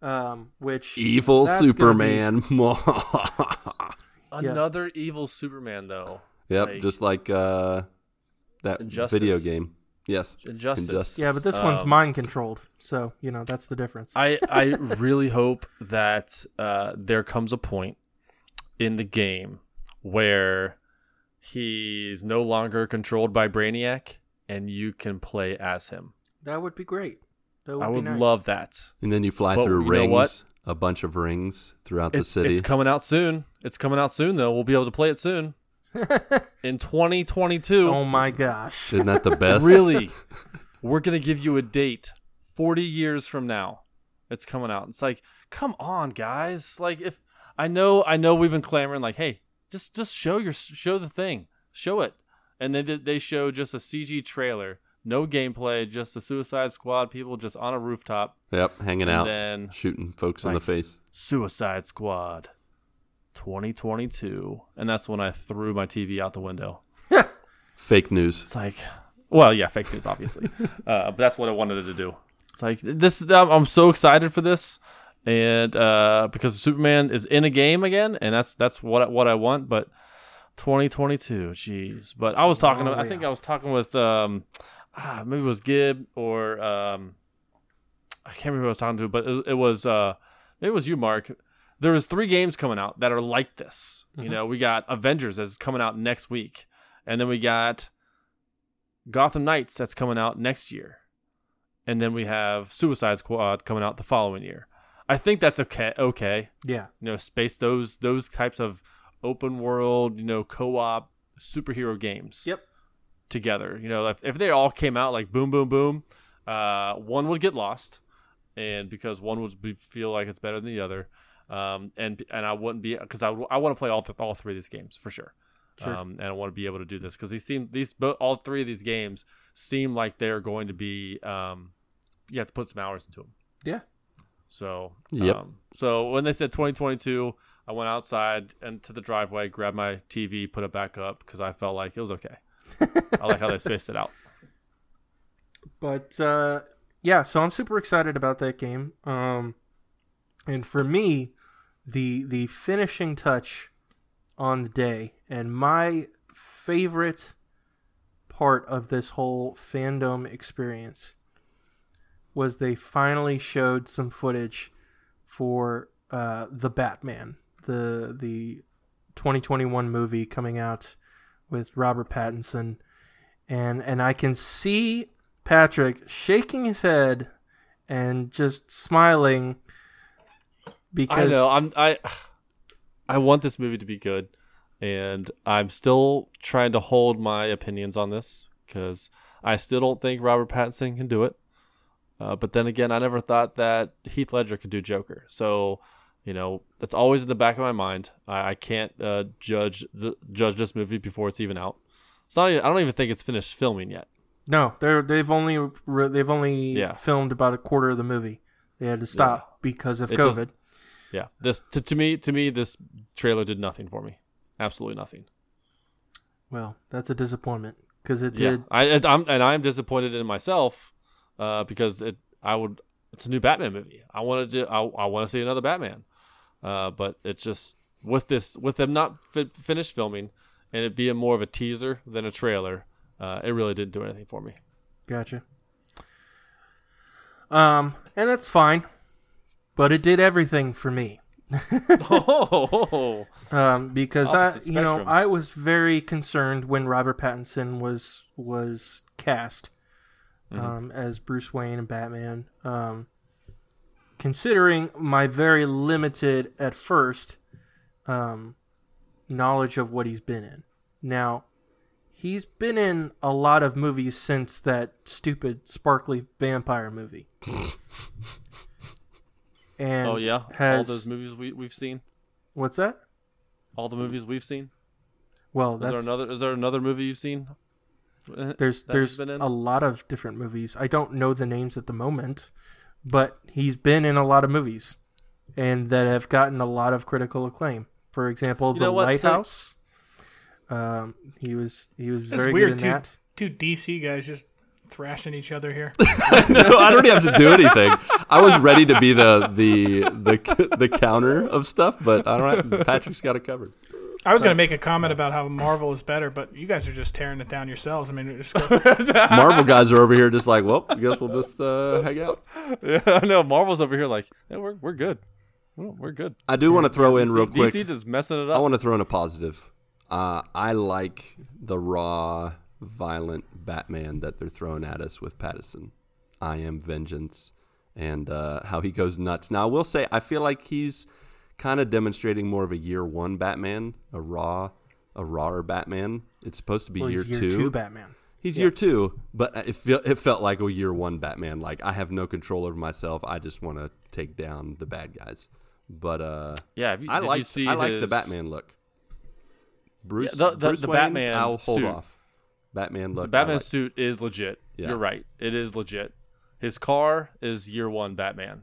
Um, which Evil that's gonna be- Superman. Yeah. Another evil Superman though. Yep, Like- just like uh, that Injustice. video game. Yes. Injustice. Injustice. Yeah, but this one's Um, mind controlled, so you know that's the difference. I I really hope that uh, there comes a point in the game where he's no longer controlled by Brainiac and you can play as him. that would be great. That would I be would nice. love that. And then you fly But through you know rings, what? a bunch of rings throughout the city. it's coming out soon. It's coming out soon though. We'll be able to play it soon. in 2022. Oh my gosh! Isn't that the best? really? We're gonna give you a date 40 years from now. It's coming out. It's like come on guys. Like if i know i know we've been clamoring like hey just just show your show the thing. Show it. And then they, they show just a cg trailer. No gameplay just the suicide squad people just on a rooftop. Yep, hanging and out, then shooting folks in the face. suicide squad 2022 and that's when i threw my tv out the window Fake news. It's like, well, yeah, fake news, obviously, uh, but that's what I wanted it to do. It's like this. I'm, so excited for this, and uh, because Superman is in a game again, and that's that's what I, what I want. But 2022, jeez. But I was talking. to, I think I was talking with um, ah, maybe it was Gib or um, I can't remember who I was talking to, but it, it was uh, it was you, Mark. There was three games coming out that are like this. You know, we got Avengers that's coming out next week, and then we got Gotham Knights that's coming out next year, and then we have Suicide Squad coming out the following year. I think that's okay. Okay, Yeah, you know, space those those types of open world, you know, co-op superhero games Yep. together. You know, if, if they all came out like boom, boom, boom, uh, one would get lost, and because one would be, feel like it's better than the other, um, and and I wouldn't be because I, I want to play all th- all three of these games for sure. Sure. Um, and I want to be able to do this because these seem these all three of these games seem like they're going to be um, you have to put some hours into them. Yeah. So Yep. um, so when they said 2022, I went outside and to the driveway, grabbed my TV, put it back up because I felt like it was okay. I like how they spaced it out. But uh, yeah, so I'm super excited about that game. Um, and for me, the the finishing touch on the day. And my favorite part of this whole Fandome experience was they finally showed some footage for uh, the Batman, the the 2021 movie coming out with Robert Pattinson, and and I can see Patrick shaking his head and just smiling because I know. I'm I I want this movie to be good, and I'm still trying to hold my opinions on this because I still don't think Robert Pattinson can do it. Uh, but then again, I never thought that Heath Ledger could do Joker. So, you know, that's always in the back of my mind. I, I can't uh, judge the judge this movie before it's even out. It's not. Even, I don't even think it's finished filming yet. no, they're they've only re- they've only Yeah. filmed about a quarter of the movie. They had to stop because of It COVID. just- Yeah. This to, to me to me this trailer did nothing for me. Absolutely nothing. well, that's a disappointment because it Yeah, did. I and I'm and I'm disappointed in myself uh, because it I would it's a new Batman movie. I wanted to I, I want to see another Batman, uh, but it just with this with them not fi- finished filming and it being more of a teaser than a trailer, uh, it really didn't do anything for me. Gotcha. Um, and that's fine, but it did everything for me. oh, um, because I, you know. I was very concerned when Robert Pattinson was was cast Mm-hmm. um, as Bruce Wayne and Batman. Um, considering my very limited at first um, knowledge of what he's been in, now he's been in a lot of movies since that stupid sparkly vampire movie. and oh yeah, has all those movies we we've seen, what's that? all the movies we've seen. Well, Is there another? Is there another movie you've seen? There's that there's he's been in? a lot of different movies. I don't know the names at the moment, but he's been in a lot of movies, and that have gotten a lot of critical acclaim. For example, You The know what, so- Lighthouse. Um, he was he was It's very weird, good two, in that. two DC guys just thrashing each other here. no, I don't even have to do anything. I was ready to be the the the the counter of stuff, but I don't. Have, Patrick's got it covered. I was going to make a comment about how Marvel is better, but you guys are just tearing it down yourselves. I mean, just Marvel guys are over here just like, well, I guess we'll just uh, hang out. Yeah, I know. Marvel's over here like, yeah, we're we're good. We're we're good. I do want to throw in real DC quick. DC just messing it up. I want to throw in a positive. Uh, I like the raw, violent Batman that they're throwing at us with Pattinson. I am vengeance, and uh, how he goes nuts. Now, I will say, I feel like he's kind of demonstrating more of a year one Batman, a raw, a rawer Batman. It's supposed to be Well, year, he's year two. two Batman. He's year two, but it feel, it felt like a year one Batman. Like I have no control over myself. I just want to take down the bad guys. But uh, yeah, have you, I like I like the Batman look. Bruce, Yeah, the- the- Bruce the Wayne, Batman I'll hold suit. off. Batman look. I Batman like. suit is legit. Yeah. You're right. It is legit. His car is year one Batman.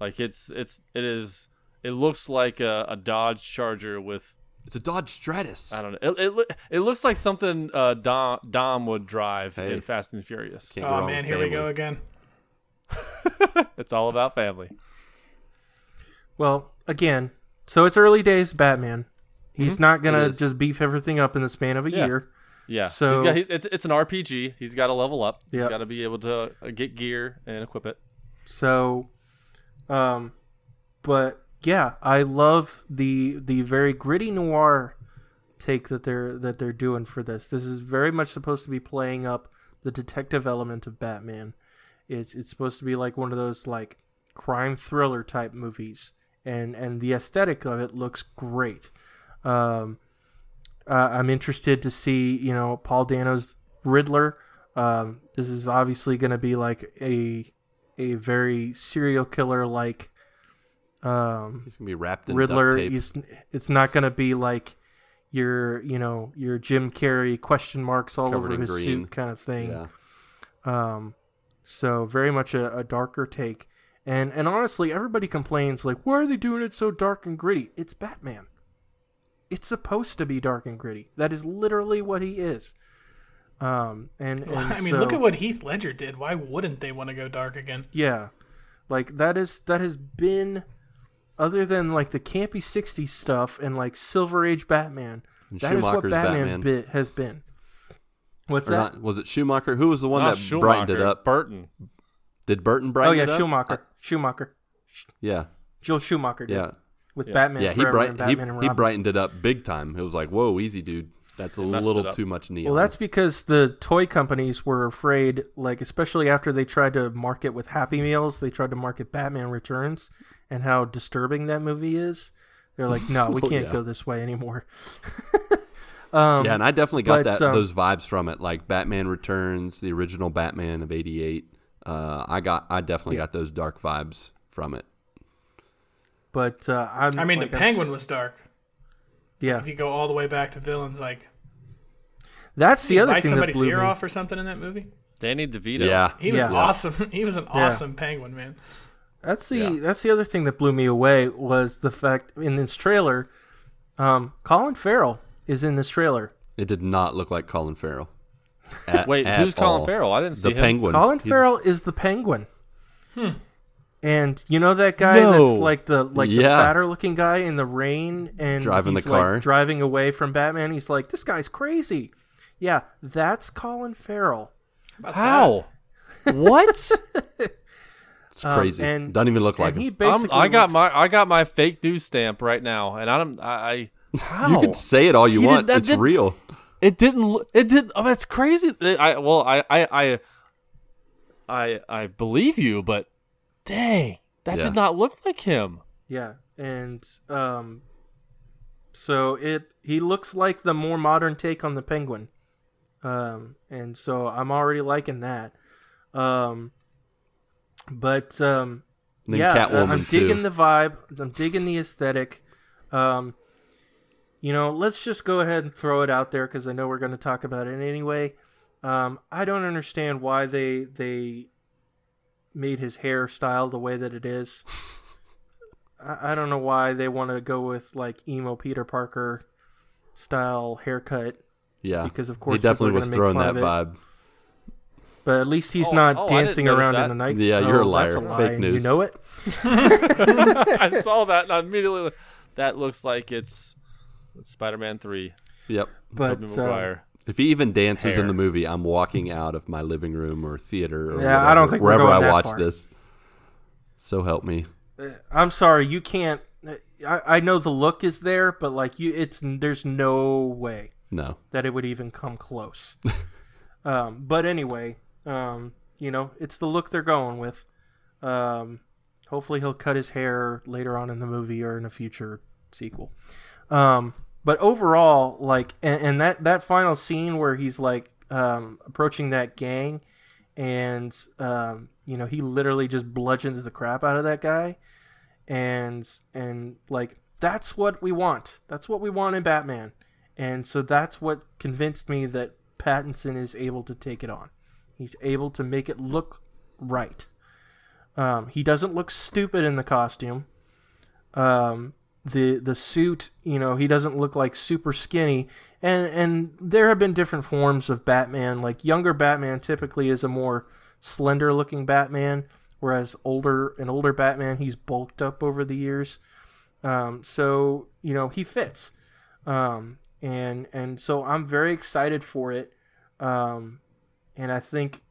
Like it's it's it is. It looks like a, a Dodge Charger with It's a Dodge Stratus. I don't know. It it, it looks like something uh, Dom Dom would drive Hey. in Fast and Furious. Can't oh man, here we go again. It's all about family. Well, again, so it's early days Batman. He's not gonna just beef everything up in the span of a Yeah. year. Yeah. So- he's got, he, it's it's an RPG. He's got to level up. Yep. He's got to be able to uh, get gear and equip it. So, um, but yeah, I love the the very gritty noir take that they're that they're doing for this. This is very much supposed to be playing up the detective element of Batman. It's it's supposed to be like one of those like crime thriller type movies, and and the aesthetic of it looks great. Um, uh, I'm interested to see you know Paul Dano's Riddler. Um, this is obviously going to be like a a very serial killer like um, He's gonna be wrapped in Riddler. duct tape. He's it's not going to be like your you know your Jim Carrey question marks all Covered over his green. suit kind of thing. Yeah. Um, so very much a, a darker take. And and honestly, everybody complains like, why are they doing it so dark and gritty? It's Batman. It's supposed to be dark and gritty. That is literally what he is. Um, and, and I mean, so- look at what Heath Ledger did. Why wouldn't they want to go dark again? yeah, like that is that has been, other than like the campy '60s stuff and like Silver Age Batman. And That is what Schumacher's Batman, Batman. bit has been. What's Or that? not, was it Schumacher? Who was the one Not that brightened it up? Burton. Did Burton brighten? Oh yeah, it up? Schumacher. Schumacher. yeah, Joel Schumacher did yeah, with Yeah. Batman. yeah. He, bright, and he, and he brightened it up big time. It was like, whoa, easy, dude. That's a little too much neon. Well, that's because the toy companies were afraid, like especially after they tried to market with Happy Meals, they tried to market Batman Returns and how disturbing that movie is. They're like, no, we Oh, can't yeah. go this way anymore. um, yeah, and I definitely got but, that um, those vibes from it, like Batman Returns, the original Batman of '88. Uh, I got, I definitely got those dark vibes from it. But uh, I'm, I mean, like, the I'm s- Penguin was dark. Yeah, If you go all the way back to villains, like that's the other bite thing that somebody's blew ear me. off or something in that movie. Danny DeVito. Yeah, He was Yeah. awesome. He was an awesome Penguin, man. That's the Yeah. that's the other thing that blew me away was the fact in this trailer, um, Colin Farrell is in this trailer. it did not look like Colin Farrell. At- Wait, at who's Colin. Farrell? I didn't see The him. Penguin. Colin He's- Farrell is the Penguin. And you know that guy No. that's like the like the fatter looking guy in the rain and Driving the he's, like, car. driving away from Batman. He's like, this guy's crazy. Yeah, that's Colin Farrell. How? what? It's crazy. Um, and- Doesn't even look like and he him. I'm, I got looks- my I got my fake news stamp right now, and I don't. I, I how? You can say it all you He want. did- it's did- real. It didn't. lo- It did. Oh, that's crazy. I well, I I I I, I believe you, but dang, that Yeah. did not look like him. Yeah, and um, so it he looks like the more modern take on the Penguin, um, and so I'm already liking that. Um, but um, then yeah, uh, Catwoman I'm too. digging the vibe. I'm digging the aesthetic. Um, you know, let's just go ahead and throw it out there because I know we're going to talk about it anyway. Um, I don't understand why they they made his hairstyle the way that it is. I, I don't know why they want to go with like emo Peter Parker style haircut, yeah, because of course he definitely was throwing that vibe. but at least he's Oh, not oh, dancing around that. in the night. Yeah, you're a that's liar. lie, Fake news. You know it. I saw that and I immediately. That looks like it's It's Spider-Man three. Yep. But Tobey uh, Maguire. If he even dances in the movie, I'm walking out of my living room or theater or Yeah, I don't whatever- think we're wherever going I that watch far. this. So help me. I'm sorry, you can't. I, I know the look is there, but like you, it's there's no way No. that it would even come close. um, but anyway, um, you know, it's the look they're going with. Um, hopefully, he'll cut his hair later on in the movie or in a future sequel. Um, but overall, like, and, and that that final scene where he's like um, approaching that gang, and um, you know, he literally just bludgeons the crap out of that guy, and and like that's what we want. That's what we want in Batman. And so that's what convinced me that Pattinson is able to take it on. He's able to make it look right. Um, he doesn't look stupid in the costume. Um, the the suit, you know, he doesn't look like super skinny. And and there have been different forms of Batman. Like younger Batman typically is a more slender looking Batman, whereas older an older Batman he's bulked up over the years. Um, so you know he fits, um, and and so I'm very excited for it, um, and I think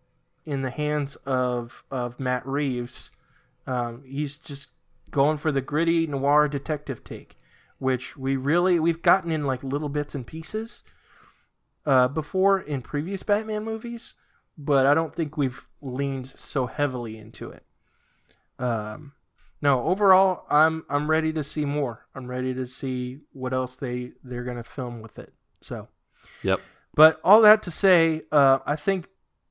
in the hands of of Matt Reeves, um, he's just going for the gritty noir detective take, which we really we've gotten in like little bits and pieces uh, before in previous Batman movies, but I don't think we've leaned so heavily into it. Um, no, overall, I'm I'm ready to see more. I'm ready to see what else they they're gonna film with it. So, Yep. but all that to say, uh, I think,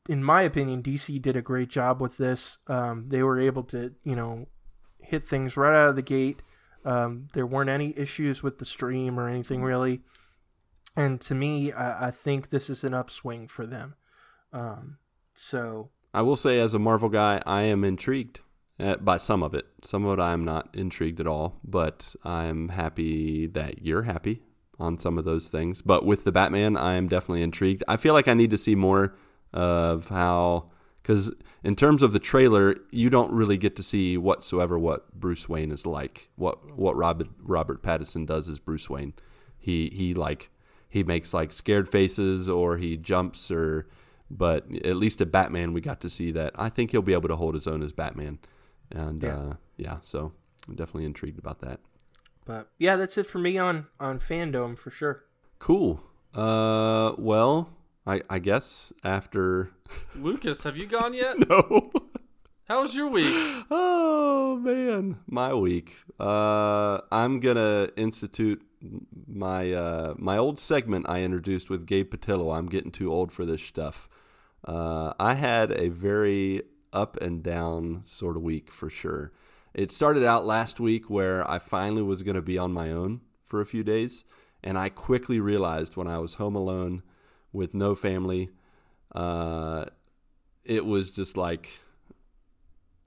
in my opinion, DC did a great job with this. Um, they were able to, you know, hit things right out of the gate. Um, there weren't any issues with the stream or anything really. And to me, I, I think this is an upswing for them. Um, so I will say, as a Marvel guy, I am intrigued uh, by some of it. Some of it I am not intrigued at all, but I'm happy that you're happy on some of those things. But with the Batman, I am definitely intrigued. I feel like I need to see more of how, because in terms of the trailer, you don't really get to see whatsoever what Bruce Wayne is like. What what Robert Robert Pattinson does as Bruce Wayne. He he like he makes like scared faces or he jumps or but at least at Batman we got to see that. I think he'll be able to hold his own as Batman. And Yeah. uh yeah, so I'm definitely intrigued about that. But yeah, that's it for me on on Fandome for sure. Cool. Uh well, I I guess after Lucas, have you gone yet? No. How was your week? Oh man, my week. Uh, I'm gonna institute my uh, my old segment I introduced with Gabe Patillo. I'm getting too old for this stuff. Uh, I had a very up and down sort of week for sure. It started out last week where I finally was gonna be on my own for a few days, and I quickly realized when I was home alone with no family, uh, it was just like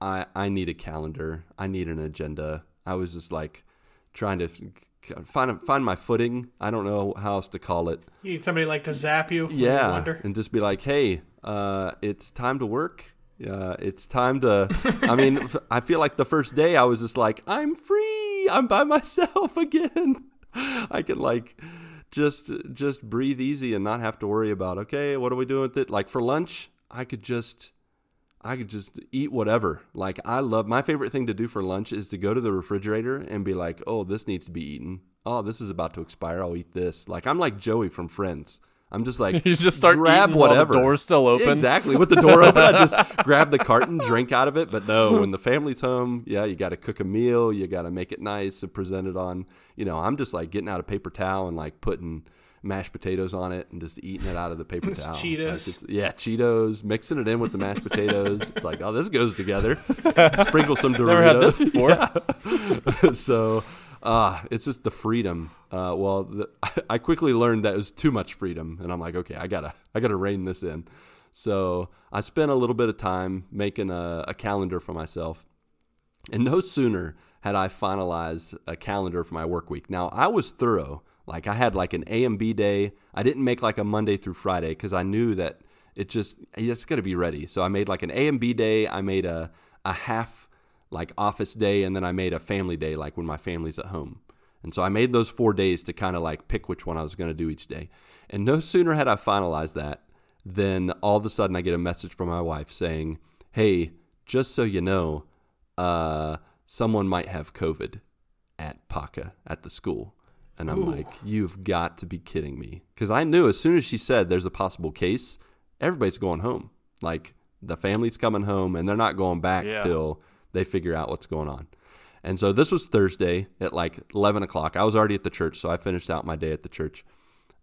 I I need a calendar. I need an agenda. I was just like trying to find find my footing. I don't know how else to call it. You need somebody like to zap you. Yeah, wonder. and just be like, hey, uh, it's time to work. Uh, it's time to. I mean, I feel like the first day I was just like, I'm free. I'm by myself again. I can like just just breathe easy and not have to worry about okay, what are we doing with it? Like for lunch, I could just I could just eat whatever. Like I love my favorite thing to do for lunch is to go to the refrigerator and be like, "Oh, this needs to be eaten. Oh, this is about to expire. I'll eat this." Like I'm like Joey from Friends. I'm just like You just start grab eating while the whatever. door's still open? Exactly. With the door open, I just grab the carton, drink out of it. But no, when the family's home, yeah, you got to cook a meal. You got to make it nice and present it on. You know, I'm just like getting out a paper towel and like putting mashed potatoes on it and just eating it out of the paper It's towel. Cheetos. Like, it's- yeah, Cheetos, mixing it in with the mashed potatoes. It's like, oh, this goes together. Sprinkle some Doritos. Never had this before. Yeah. so, uh, it's just the freedom. Uh, well, the, I quickly learned that it was too much freedom, and I'm like, okay, I gotta, I gotta rein this in. So I spent a little bit of time making a, a calendar for myself, and no sooner had I finalized a calendar for my work week. Now I was thorough. Like I had like an A and B day. I didn't make like a Monday through Friday because I knew that it just it's gonna be ready. So I made like an A and B day. I made a a half like office day, and then I made a family day, like when my family's at home. And so I made those four days to kind of like pick which one I was going to do each day. And no sooner had I finalized that than all of a sudden I get a message from my wife saying, Hey, just so you know, uh, someone might have COVID at PACA at the school. And I'm like, You've got to be kidding me. Because I knew as soon as she said there's a possible case, everybody's going home. Like the family's coming home and they're not going back Yeah. till they figure out what's going on. And so this was Thursday at like 11 o'clock. I was already at the church, so I finished out my day at the church.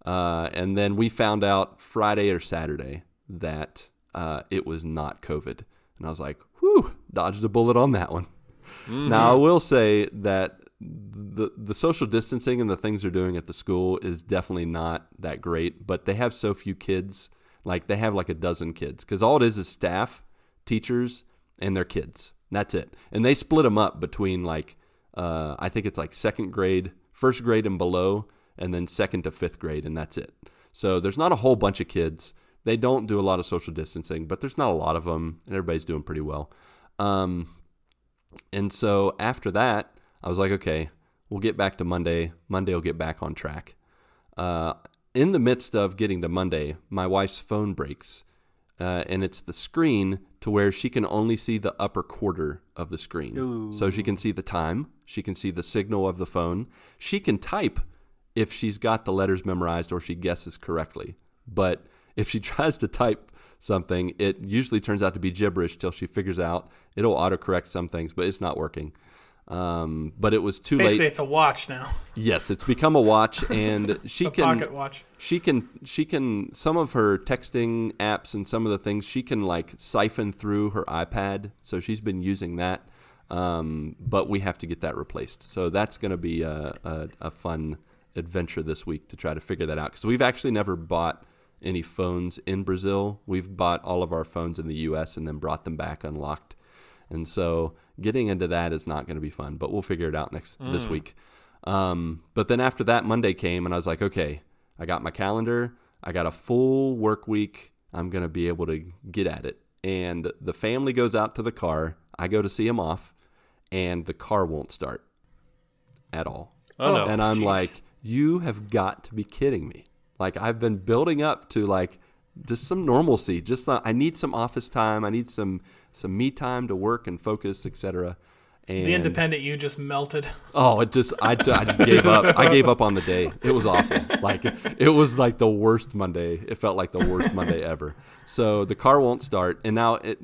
Uh, and then we found out Friday or Saturday that uh, it was not COVID. And I was like, whew, dodged a bullet on that one. Now, I will say that the, the social distancing and the things they're doing at the school is definitely not that great, but they have so few kids. Like, they have like a dozen kids because all it is is staff, teachers, and their kids. That's it. And they split them up between like, uh, I think it's like second grade, first grade and below, and then second to fifth grade, and that's it. So there's not a whole bunch of kids. They don't do a lot of social distancing, but there's not a lot of them, and everybody's doing pretty well. Um, and so after that, I was like, okay, we'll get back to Monday. Monday will get back on track. Uh, in the midst of getting to Monday, my wife's phone breaks, uh, and it's the screen to where she can only see the upper quarter of the screen. So she can see the time, she can see the signal of the phone, she can type if she's got the letters memorized or she guesses correctly. But if she tries to type something, it usually turns out to be gibberish till she figures out it'll autocorrect some things, but it's not working. Um, but it was too Basically, late. it's a watch now. Yes, it's become a watch, and she A can pocket watch. she can she can some of her texting apps and some of the things she can like siphon through her iPad. So she's been using that, um, but we have to get that replaced. So that's going to be a, a, a fun adventure this week to try to figure that out because we've actually never bought any phones in Brazil. We've bought all of our phones in the U.S. and then brought them back unlocked. And so getting into that is not going to be fun, but we'll figure it out next this week. Um, but then after that, Monday came, and I was like, okay, I got my calendar. I got a full work week. I'm going to be able to get at it. And the family goes out to the car. I go to see him off, and the car won't start at all. Oh, no. and I'm jeez. like, you have got to be kidding me. Like I've been building up to like just some normalcy. Just uh, I need some office time. I need some some me time to work and focus, etc. And The independent you just melted. Oh, it just I, I just gave up. I gave up on the day. It was awful. Like it was like the worst Monday. It felt like the worst Monday ever. So the car won't start, and now it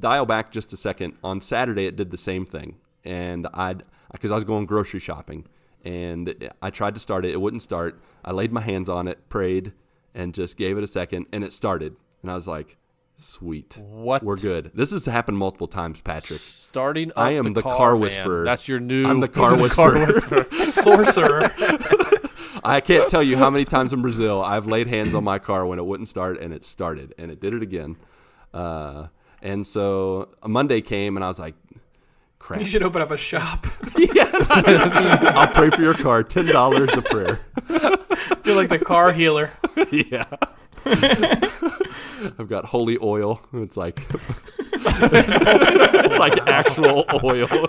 dial back just a second. On Saturday, it did the same thing, and I because I was going grocery shopping, and I tried to start it. It wouldn't start. I laid my hands on it, prayed, and just gave it a second, and it started. And I was like, "Sweet, What? We're good." This has happened multiple times, Patrick. Starting up I am the, car, car man. whisperer. That's your new. I'm the car This is whisperer. Sorcerer. I can't tell you how many times in Brazil I've laid hands on my car when it wouldn't start, and it started, and it did it again. Uh, and so a Monday came, and I was like, "Crap! you should open up a shop. yeah. I'll pray for your car. Ten dollars a prayer." You're like the car healer. yeah. I've got holy oil. It's like it's like actual oil.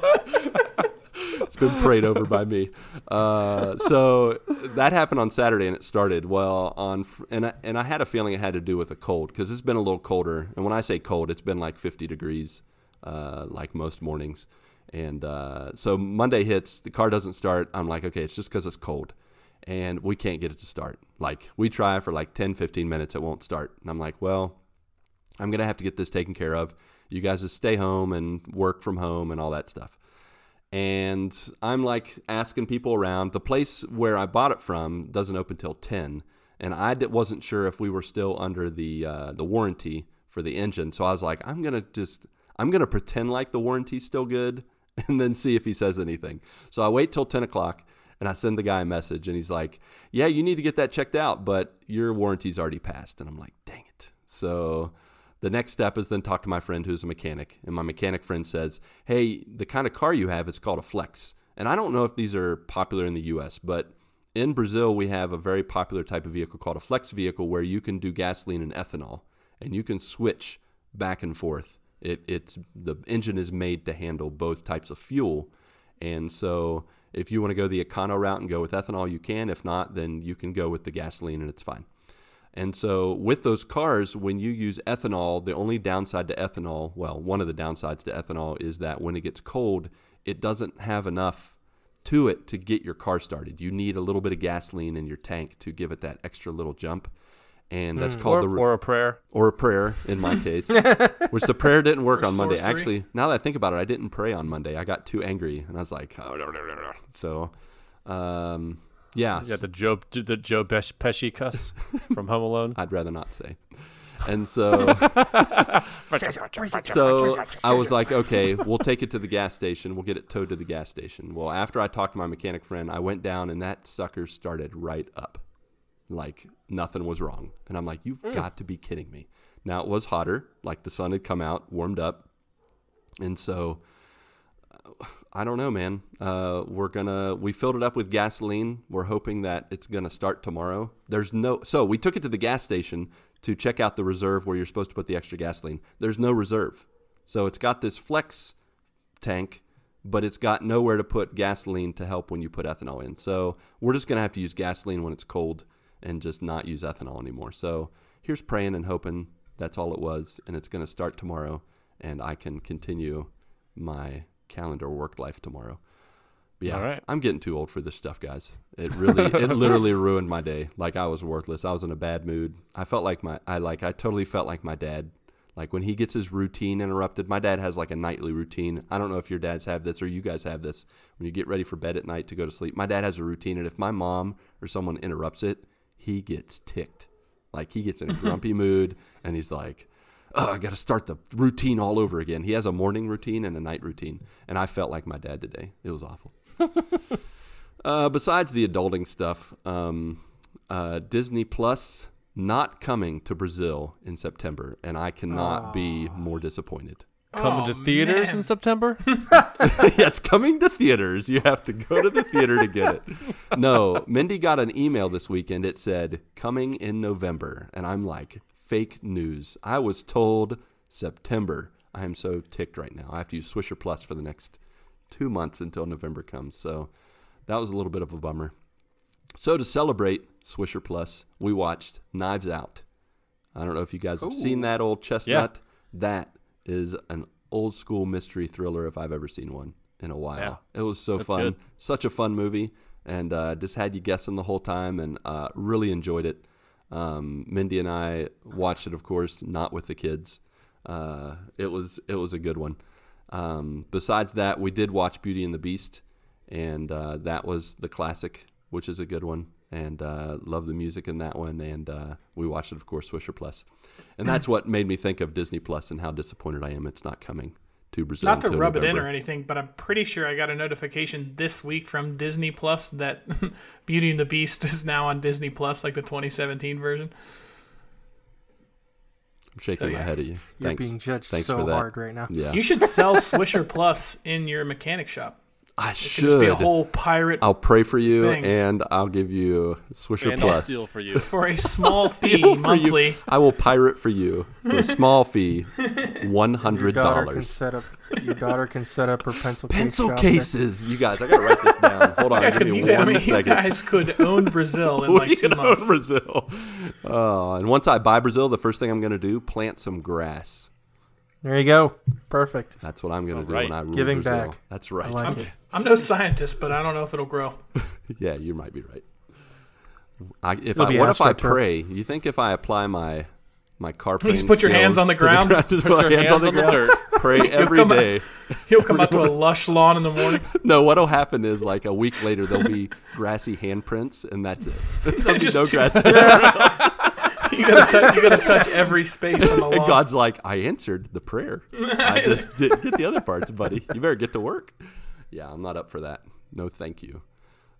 it's been prayed over by me. Uh, so that happened on Saturday, and it started well on. And I, and I had a feeling it had to do with a cold because it's been a little colder. And when I say cold, it's been like 50 degrees, uh, like most mornings. And uh, so Monday hits, the car doesn't start. I'm like, okay, it's just because it's cold and we can't get it to start. Like we try for like 10, 15 minutes, it won't start. And I'm like, well, I'm gonna have to get this taken care of. You guys just stay home and work from home and all that stuff. And I'm like asking people around. The place where I bought it from doesn't open till 10, and I wasn't sure if we were still under the uh, the warranty for the engine. So I was like, I'm gonna just I'm gonna pretend like the warranty's still good, and then see if he says anything. So I wait till 10 o'clock. And I send the guy a message, and he's like, "Yeah, you need to get that checked out, but your warranty's already passed." And I'm like, "Dang it!" So the next step is then talk to my friend who's a mechanic, and my mechanic friend says, "Hey, the kind of car you have is called a Flex." And I don't know if these are popular in the U.S., but in Brazil we have a very popular type of vehicle called a Flex vehicle, where you can do gasoline and ethanol, and you can switch back and forth. It, it's the engine is made to handle both types of fuel, and so If you want to go the econo route and go with ethanol, you can. If not, then you can go with the gasoline and it's fine. And so with those cars, when you use ethanol, the only downside to ethanol, well, one of the downsides to ethanol is that when it gets cold, it doesn't have enough to it to get your car started. You need a little bit of gasoline in your tank to give it that extra little jump. And that's called Or, the or a prayer. or a prayer in my case, which the prayer didn't work Or on Monday. sorcery. Actually, now that I think about it, I didn't pray on Monday. I got too angry, and I was like, oh, no, no, no, no. so, um, yeah, You got the Joe the Joe Pesh- Pesci cuss from Home Alone. I'd rather not say. And so, so I was like, okay, we'll take it to the gas station. We'll get it towed to the gas station. Well, after I talked to my mechanic friend, I went down, and that sucker started right up, like nothing was wrong. And I'm like, you've got to be kidding me. Now it was hotter, like the sun had come out, warmed up, and so uh, I don't know, man. Uh, we're gonna we filled it up with gasoline. We're hoping that it's gonna start tomorrow. There's no so we took it to the gas station to check out the reserve where you're supposed to put the extra gasoline. There's no reserve, so it's got this flex tank, but it's got nowhere to put gasoline to help when you put ethanol in. So we're just gonna have to use gasoline when it's cold and just not use ethanol anymore. So here's praying and hoping that's all it was, and it's gonna start tomorrow, and I can continue my calendar work life tomorrow. But yeah, All right. I'm getting too old for this stuff, guys. It really, it literally ruined my day. Like I was worthless. I was in a bad mood. I felt like my, I like, I totally felt like my dad. Like when he gets his routine interrupted, my dad has like a nightly routine. I don't know if your dads have this or you guys have this. When you get ready for bed at night to go to sleep, my dad has a routine, and if my mom or someone interrupts it, he gets ticked. Like he gets in a grumpy mood, and he's like, oh, I got to start the routine all over again. He has a morning routine and a night routine, and I felt like my dad today. It was awful. uh, besides the adulting stuff, um, uh, Disney Plus not coming to Brazil in September, and I cannot be more disappointed. Coming Oh, to theaters man. in September. yeah, it's coming to theaters. You have to go to the theater to get it. No, Mindy got an email this weekend. It said coming in November, and I'm like, fake news. I was told September. I am so ticked right now. I have to use Swisher Plus for the next two months until November comes. So that was a little bit of a bummer. So to celebrate Swisher Plus, we watched Knives Out. I don't know if you guys have seen that old chestnut. That is an old school mystery thriller if I've ever seen one in a while. It was so That's fun, good. such a fun movie, and uh, just had you guessing the whole time, and uh, really enjoyed it. Um, Mindy and I watched it, of course, not with the kids. Uh, it was it was a good one. Um, besides that, we did watch Beauty and the Beast, and uh, that was the classic, which is a good one, and uh, love the music in that one. And uh, we watched it, of course, Swisher Plus, and that's what made me think of Disney Plus and how disappointed I am it's not coming to Brazil. Not to until rub it in or anything, but I'm pretty sure I got a notification this week from Disney Plus that Beauty and the Beast is now on Disney Plus, like the 2017 version. I'm shaking my yeah. head at you. You're being judged Thanks so for that. hard right now. Yeah, You should sell Swisher Plus in your mechanic shop. I It should. just be a whole pirate I'll pray for you, thing. and I'll give you Swisher and I'll Plus. steal for you. for a small fee monthly. You. I will pirate for you for a small fee, one Your hundred daughter can dollars. set up. Your daughter can set up her pencil case Pencil shop there. cases, you guys. I gotta write this down. Hold on, You guys, give could, me you, guys, I one mean, you guys could own Brazil in like two months. own Brazil. Oh, and once I buy Brazil, the first thing I'm gonna do plant some grass. There you go. Perfect. That's what I'm gonna do right. when I rule Giving Brazil. back. That's right. I like I'm. I'm no scientist, but I don't know if it'll grow. Yeah, you might be right. I, if It'll I, be what if I astroturf. pray? You think if I apply my my car You just put your hands on the to ground? just put, Your my hands, on the ground, dirt. pray every come out- day. He'll come out to a lush lawn in the morning. No, what'll happen is like a week later there'll be grassy handprints, and that's it. There'll be no grass. You gotta, touch, you gotta touch every space on the And. God's like, I answered the prayer. I just didn't get the other parts, buddy. You better get to work. Yeah, I'm not up for that. No, thank you.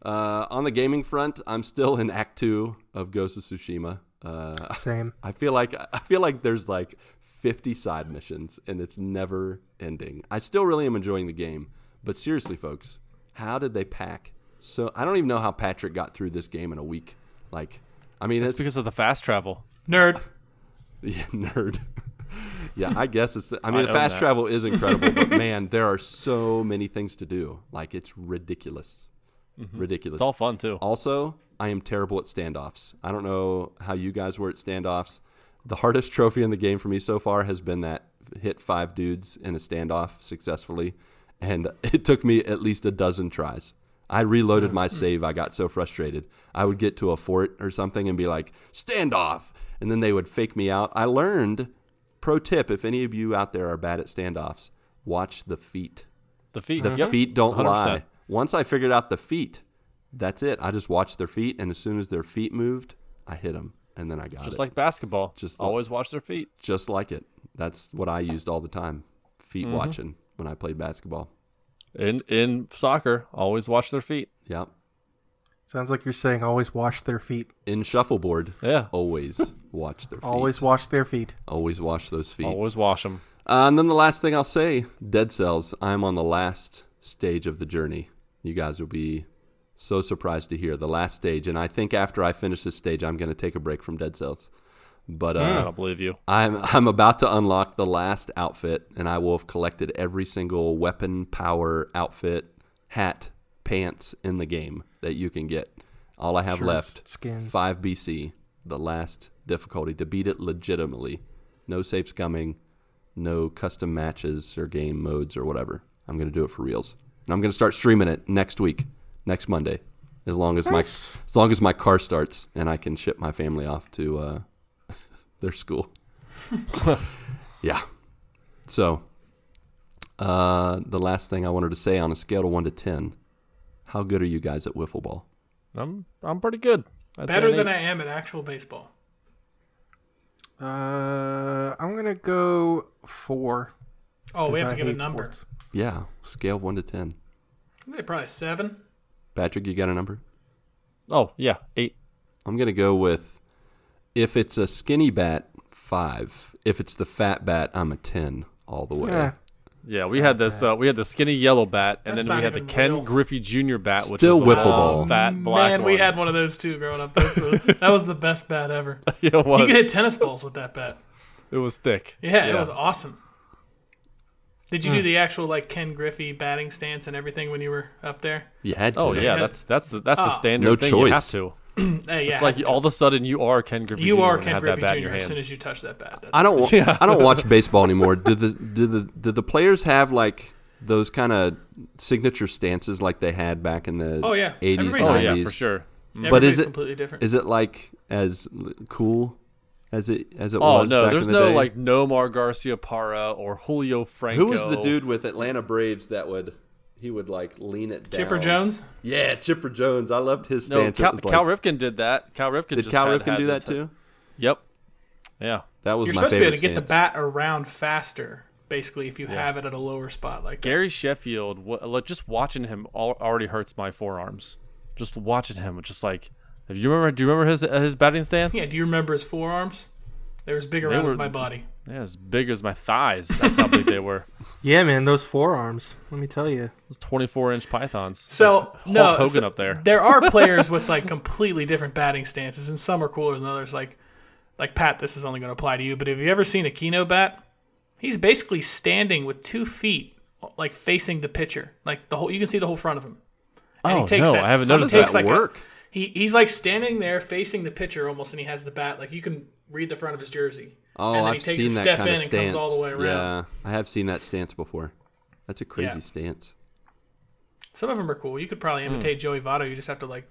Uh, on the gaming front, I'm still in Act Two of Ghost of Tsushima. Uh, Same. I feel like I feel like there's like 50 side missions, and it's never ending. I still really am enjoying the game, but seriously, folks, how did they pack? So I don't even know how Patrick got through this game in a week. Like, I mean, It's it's because of the fast travel. Nerd. yeah, nerd. yeah, I guess it's. I mean, I the fast that. travel is incredible, but man, there are so many things to do. Like, it's ridiculous. Mm-hmm. Ridiculous. It's all fun too. Also, I am terrible at standoffs. I don't know how you guys were at standoffs. The hardest trophy in the game for me so far has been that hit five dudes in a standoff successfully, and it took me at least a dozen tries. I reloaded my save. I got so frustrated. I would get to a fort or something and be like, standoff. And then they would fake me out. I learned, pro tip if any of you out there are bad at standoffs, watch the feet. The feet. The Yep. feet don't 100%. lie. Once I figured out the feet, that's it. I just watched their feet, and as soon as their feet moved, I hit them, and then I got Just it. Just like basketball. Just Just like- always watch their feet. just like it. That's what I used all the time. Feet Mm-hmm. watching when I played basketball. In in soccer, always watch their feet. Yeah. Sounds like you're saying always wash their feet. In shuffleboard, Yeah. always watch their feet. Always wash their feet. always wash those feet. Always wash them. Uh, and then the last thing I'll say, Dead Cells. I'm on the last stage of the journey. You guys will be so surprised to hear the last stage, and I think after I finish this stage, I'm going to take a break from Dead Cells. But I uh, don't believe you. I'm I'm about to unlock the last outfit, and I will have collected every single weapon, power, outfit, hat, pants in the game that you can get. All I have Shirts, left, skins. five BC, the last difficulty to beat it legitimately. No safe scumming, no custom matches or game modes or whatever. I'm gonna do it for reals, and I'm gonna start streaming it next week, next Monday, as long as my as long as my car starts and I can ship my family off to uh, their school. yeah. So, uh, the last thing I wanted to say on a scale of one to ten, how good are you guys at wiffle ball? I'm I'm pretty good. I'd Better than. I am at actual baseball. Uh, I'm gonna go four. Oh, we have to I give a number. sports. Yeah, scale of one to ten. I think probably seven. Patrick, you got a number? Oh yeah, eight. I'm gonna go with if it's a skinny bat, five. If it's the fat bat, I'm a ten all the way. Yeah. Yeah, we had this. Uh, we had the skinny yellow bat, and That's then we had the Ken real. Griffey Jr. bat, which Still was a wiffle ball. fat black Man, we one. had one of those too growing up. Those were- that was the best bat ever. yeah, it was. You could hit tennis balls with that bat. it was thick. Yeah, it was awesome. Did you Hmm. do the actual like Ken Griffey batting stance and everything when you were up there? You had to. Oh yeah, Yeah. that's that's the, that's the Ah. standard No thing. You have choice. to. Hey, yeah, It's like all of a sudden you are Ken Griffey. you Jr. are Ken have Griffey that bat Jr. in your as soon hands. as you touch that bat. That's I don't. wa- I don't watch baseball anymore. Do the do the do the players have like those kind of signature stances like they had back in the Oh, yeah. 80s, Everybody's Oh 90s? yeah, for sure. But is it completely different? is it like as cool as it as it Oh was? no, back there's in the no day? like Nomar Garciaparra or Julio Franco. Who was the dude with Atlanta Braves that would he would like lean it down? Chipper Jones? Yeah, Chipper Jones. I loved his stance. It Cal, like- Cal Ripken did that. Cal Ripken did just Cal had- Ripken had do this- that too? Yep. Yeah. That was You're my supposed to be able to get the bat around faster, basically, if you have it at a lower spot like that. Gary Sheffield, wha- like, just watching him already hurts my forearms. Just watching him, just like, have you remember? Do you remember his uh, his batting stance? Yeah, do you remember his forearms? They were as big around as my body. Yeah, as big as my thighs. That's how big they were. Yeah, man, those forearms. Let me tell you. Those 24 inch pythons. So Hulk no, Hogan so up there. There are players with like completely different batting stances, and some are cooler than others. Like, like Pat, this is only going to apply to you. But have you ever seen a Keno bat? He's basically standing with two feet, like facing the pitcher. Like the whole, you can see the whole front of him. And Oh, no, I haven't noticed he takes that like a- work? he he's like standing there facing the pitcher almost, and he has the bat. Like you can read the front of his jersey. Oh, and then I've he takes seen a that kind in of and stance. comes all the way around. Yeah, I have seen that stance before. That's a crazy Yeah. stance. Some of them are cool. You could probably Hmm. imitate Joey Votto. You just have to like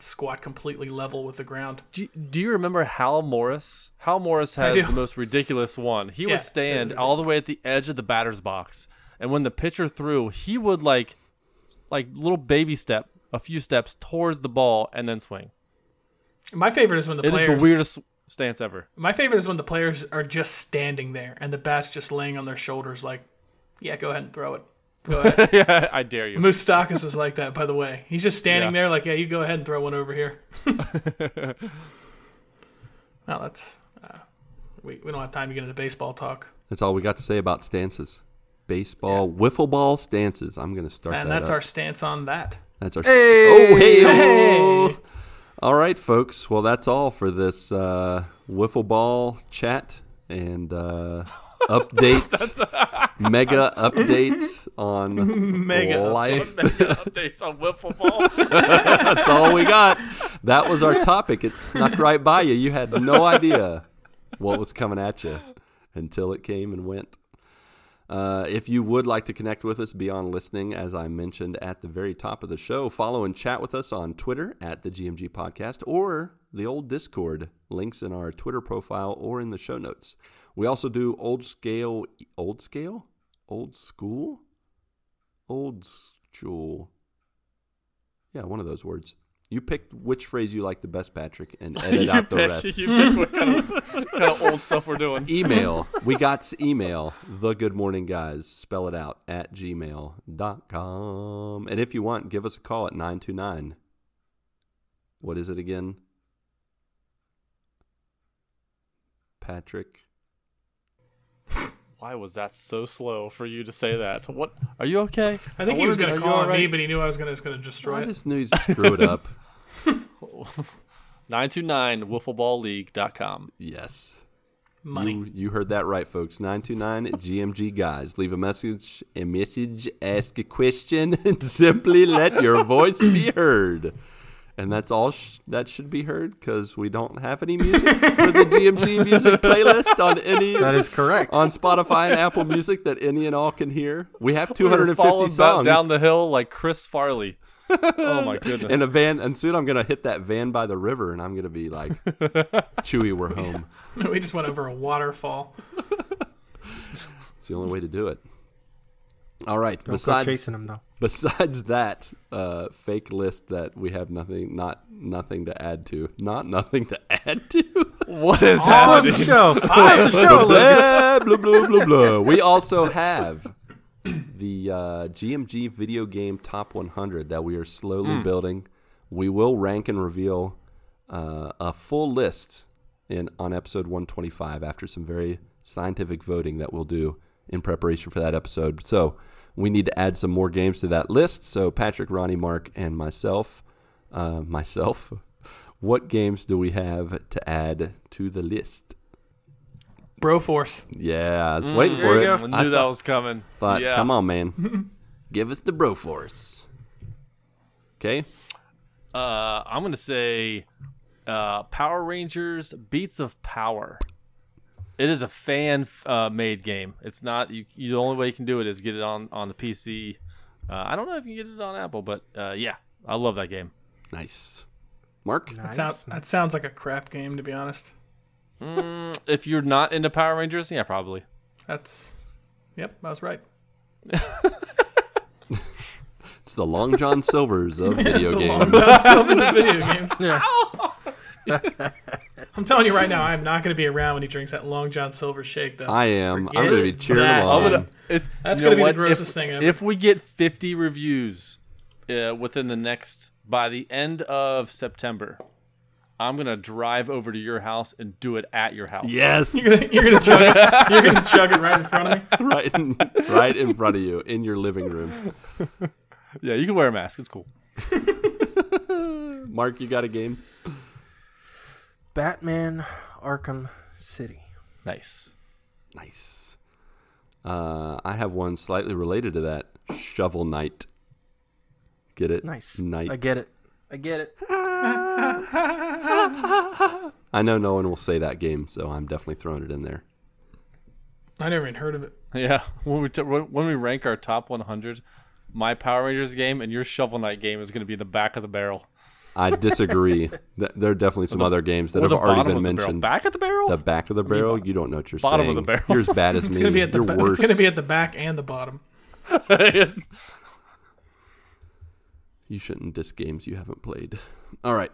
squat completely level with the ground. Do you, do you remember Hal Morris? Hal Morris has the most ridiculous one. He Yeah, would stand all the way at the edge of the batter's box, and when the pitcher threw, he would like, like little baby step, a few steps towards the ball, and then swing. My favorite is when the It is players. the weirdest stance ever. My favorite is when the players are just standing there and the bat's just laying on their shoulders. Like, yeah, go ahead and throw it. Go ahead. yeah, I dare you. Moustakas is like that, by the way. He's just standing Yeah. there, like, yeah, you go ahead and throw one over here. well, that's. Uh, we, we don't have time to get into baseball talk. That's all we got to say about stances. Baseball, wiffle ball stances. I'm gonna start And that that's up. our stance on that. That's our. hey, Oh, hey, Hey! All right, folks. Well, that's all for this uh, wiffle ball chat, and uh, update, mega update on Mega life. Updates on wiffle ball. That's all we got. That was our topic. It snuck right by you. You had no idea what was coming at you until it came and went. Uh, if you would like to connect with us beyond listening, as I mentioned at the very top of the show, follow and chat with us on Twitter at the GMG Podcast or the old Discord. Links in our Twitter profile or in the show notes. We also do old scale, old scale, old school, old school. Yeah, one of those words. You pick which phrase you like the best, Patrick, and edit out the pick, rest. you pick what kind of, kind of old stuff we're doing. email. We got s- email. The good morning guys. Spell it out at gmail.com. And if you want, give us a call at 929. What is it again? Patrick. Why was that so slow for you to say that? What? Are you okay? I think he was going to call were on me, but he knew I was going to going to destroy I it. just knew you'd screw it up. 929wiffleballleague.com. Yes. Money. You, you heard that right, folks. 929 GMG guys. Leave a message, a message, ask a question, and simply let your voice be heard. And that's all sh- that should be heard because we don't have any music for the GMG music playlist on any. That is correct. On Spotify and Apple Music that any and all can hear. We have 250 falling ba- songs. down the hill like Chris Farley. Oh my goodness! in a van, and soon I'm gonna hit that van by the river, and I'm gonna be like, "Chewy, we're home." we just went over a waterfall. It's the only way to do it. All right. Don't besides go chasing him though. besides that uh, fake list that we have nothing, not nothing to add to, not nothing to add to. what is Close happening? the show. Close the show, Lucas. blah, blah blah blah blah. We also have the uh, GMG video game top 100 that we are slowly building. We will rank and reveal uh, a full list in on episode 125 after some very scientific voting that we'll do in preparation for that episode. So we need to add some more games to that list. So Patrick, Ronnie, Marc, and myself, uh, myself, what games do we have to add to the list? Broforce. Yeah, I was waiting for it. go. I knew I that was coming. thought, yeah. come on, man, give us the Broforce. Okay, Uh, I'm gonna say uh, Power Rangers Beats of Power. It is a fan uh, made game. It's not you, you. The only way you can do it is get it on on the PC. Uh, I don't know if you can get it on Apple, but uh, yeah, I love that game. nice. Marc, That, sound, that sounds like a crap game, to be honest. Mm, if you're not into Power Rangers, yeah, probably. That's. Yep, I was right. it's the Long John Silvers of video games. Silvers of video games. Yeah. I'm telling you right now, I'm not going to be around when he drinks that Long John Silver shake, though. I am. Forget I'm going to be cheering That- him I'm on. gonna- It's, That's you know gonna be the grossest if, thing ever. If we get 50 reviews uh, within the next by the end of September, I'm gonna drive over to your house and do it at your house. Yes, You're gonna, you're gonna chug it. You're gonna chug it right in front of me. right, in, right in front of you in your living room. yeah. You can wear a mask. It's cool. Marc, you got a game? Batman Arkham City. Nice. Nice. Uh, I have one slightly related to that. Shovel Knight. Get it? Nice. Knight. I get it. I get it. I know no one will say that game, so I'm definitely throwing it in there. I never even heard of it. Yeah. When we t- when when we rank our top 100, my Power Rangers game and your Shovel Knight game is gonna be in the back of the barrel. I disagree. There are definitely some other games that have already been of barrel. mentioned. Back of the barrel. The back of the barrel? You don't know what you're bottom of saying. the barrel. You're as bad as It's me. gonna be at the. you're ba- worse. It's gonna be at the back and the bottom. You shouldn't diss games you haven't played. All right.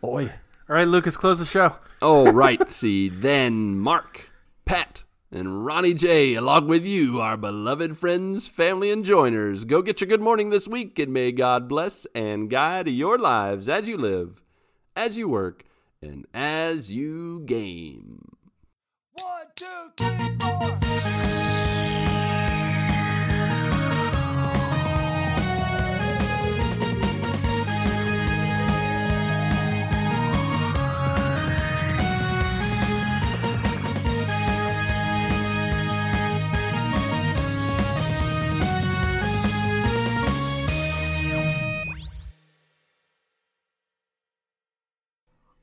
Boy. All right, Lucas, close the show. All right. See, then Marc, Pat, and Ronnie J, along with you, our beloved friends, family, and joiners, go get your good morning this week, and may God bless and guide your lives as you live, as you work, and as you game. One, two, three, four.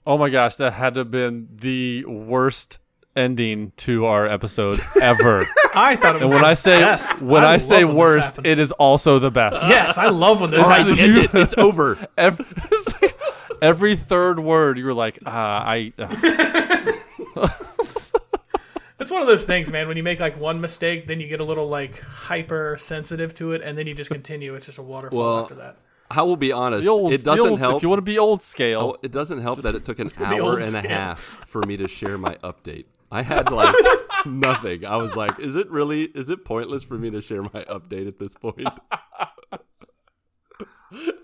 Oh my gosh, that had to have been the worst ending to our episode ever. I thought it was and when the I say best. when I, love say when worst, it is also the best. Yes, I love when this happens. it. It's over. Every, it's like every third word, you were like, ah, I. Uh. It's one of those things, man. When you make like one mistake, then you get a little like hypersensitive to it, and then you just continue. It's just a waterfall Well, after that. I will be honest. Old, it doesn't old, help. If you want to be old scale, oh, it doesn't help that it took an hour and scale. a half for me to share my update. I had like nothing. I was like, is it really? Is it pointless for me to share my update at this point?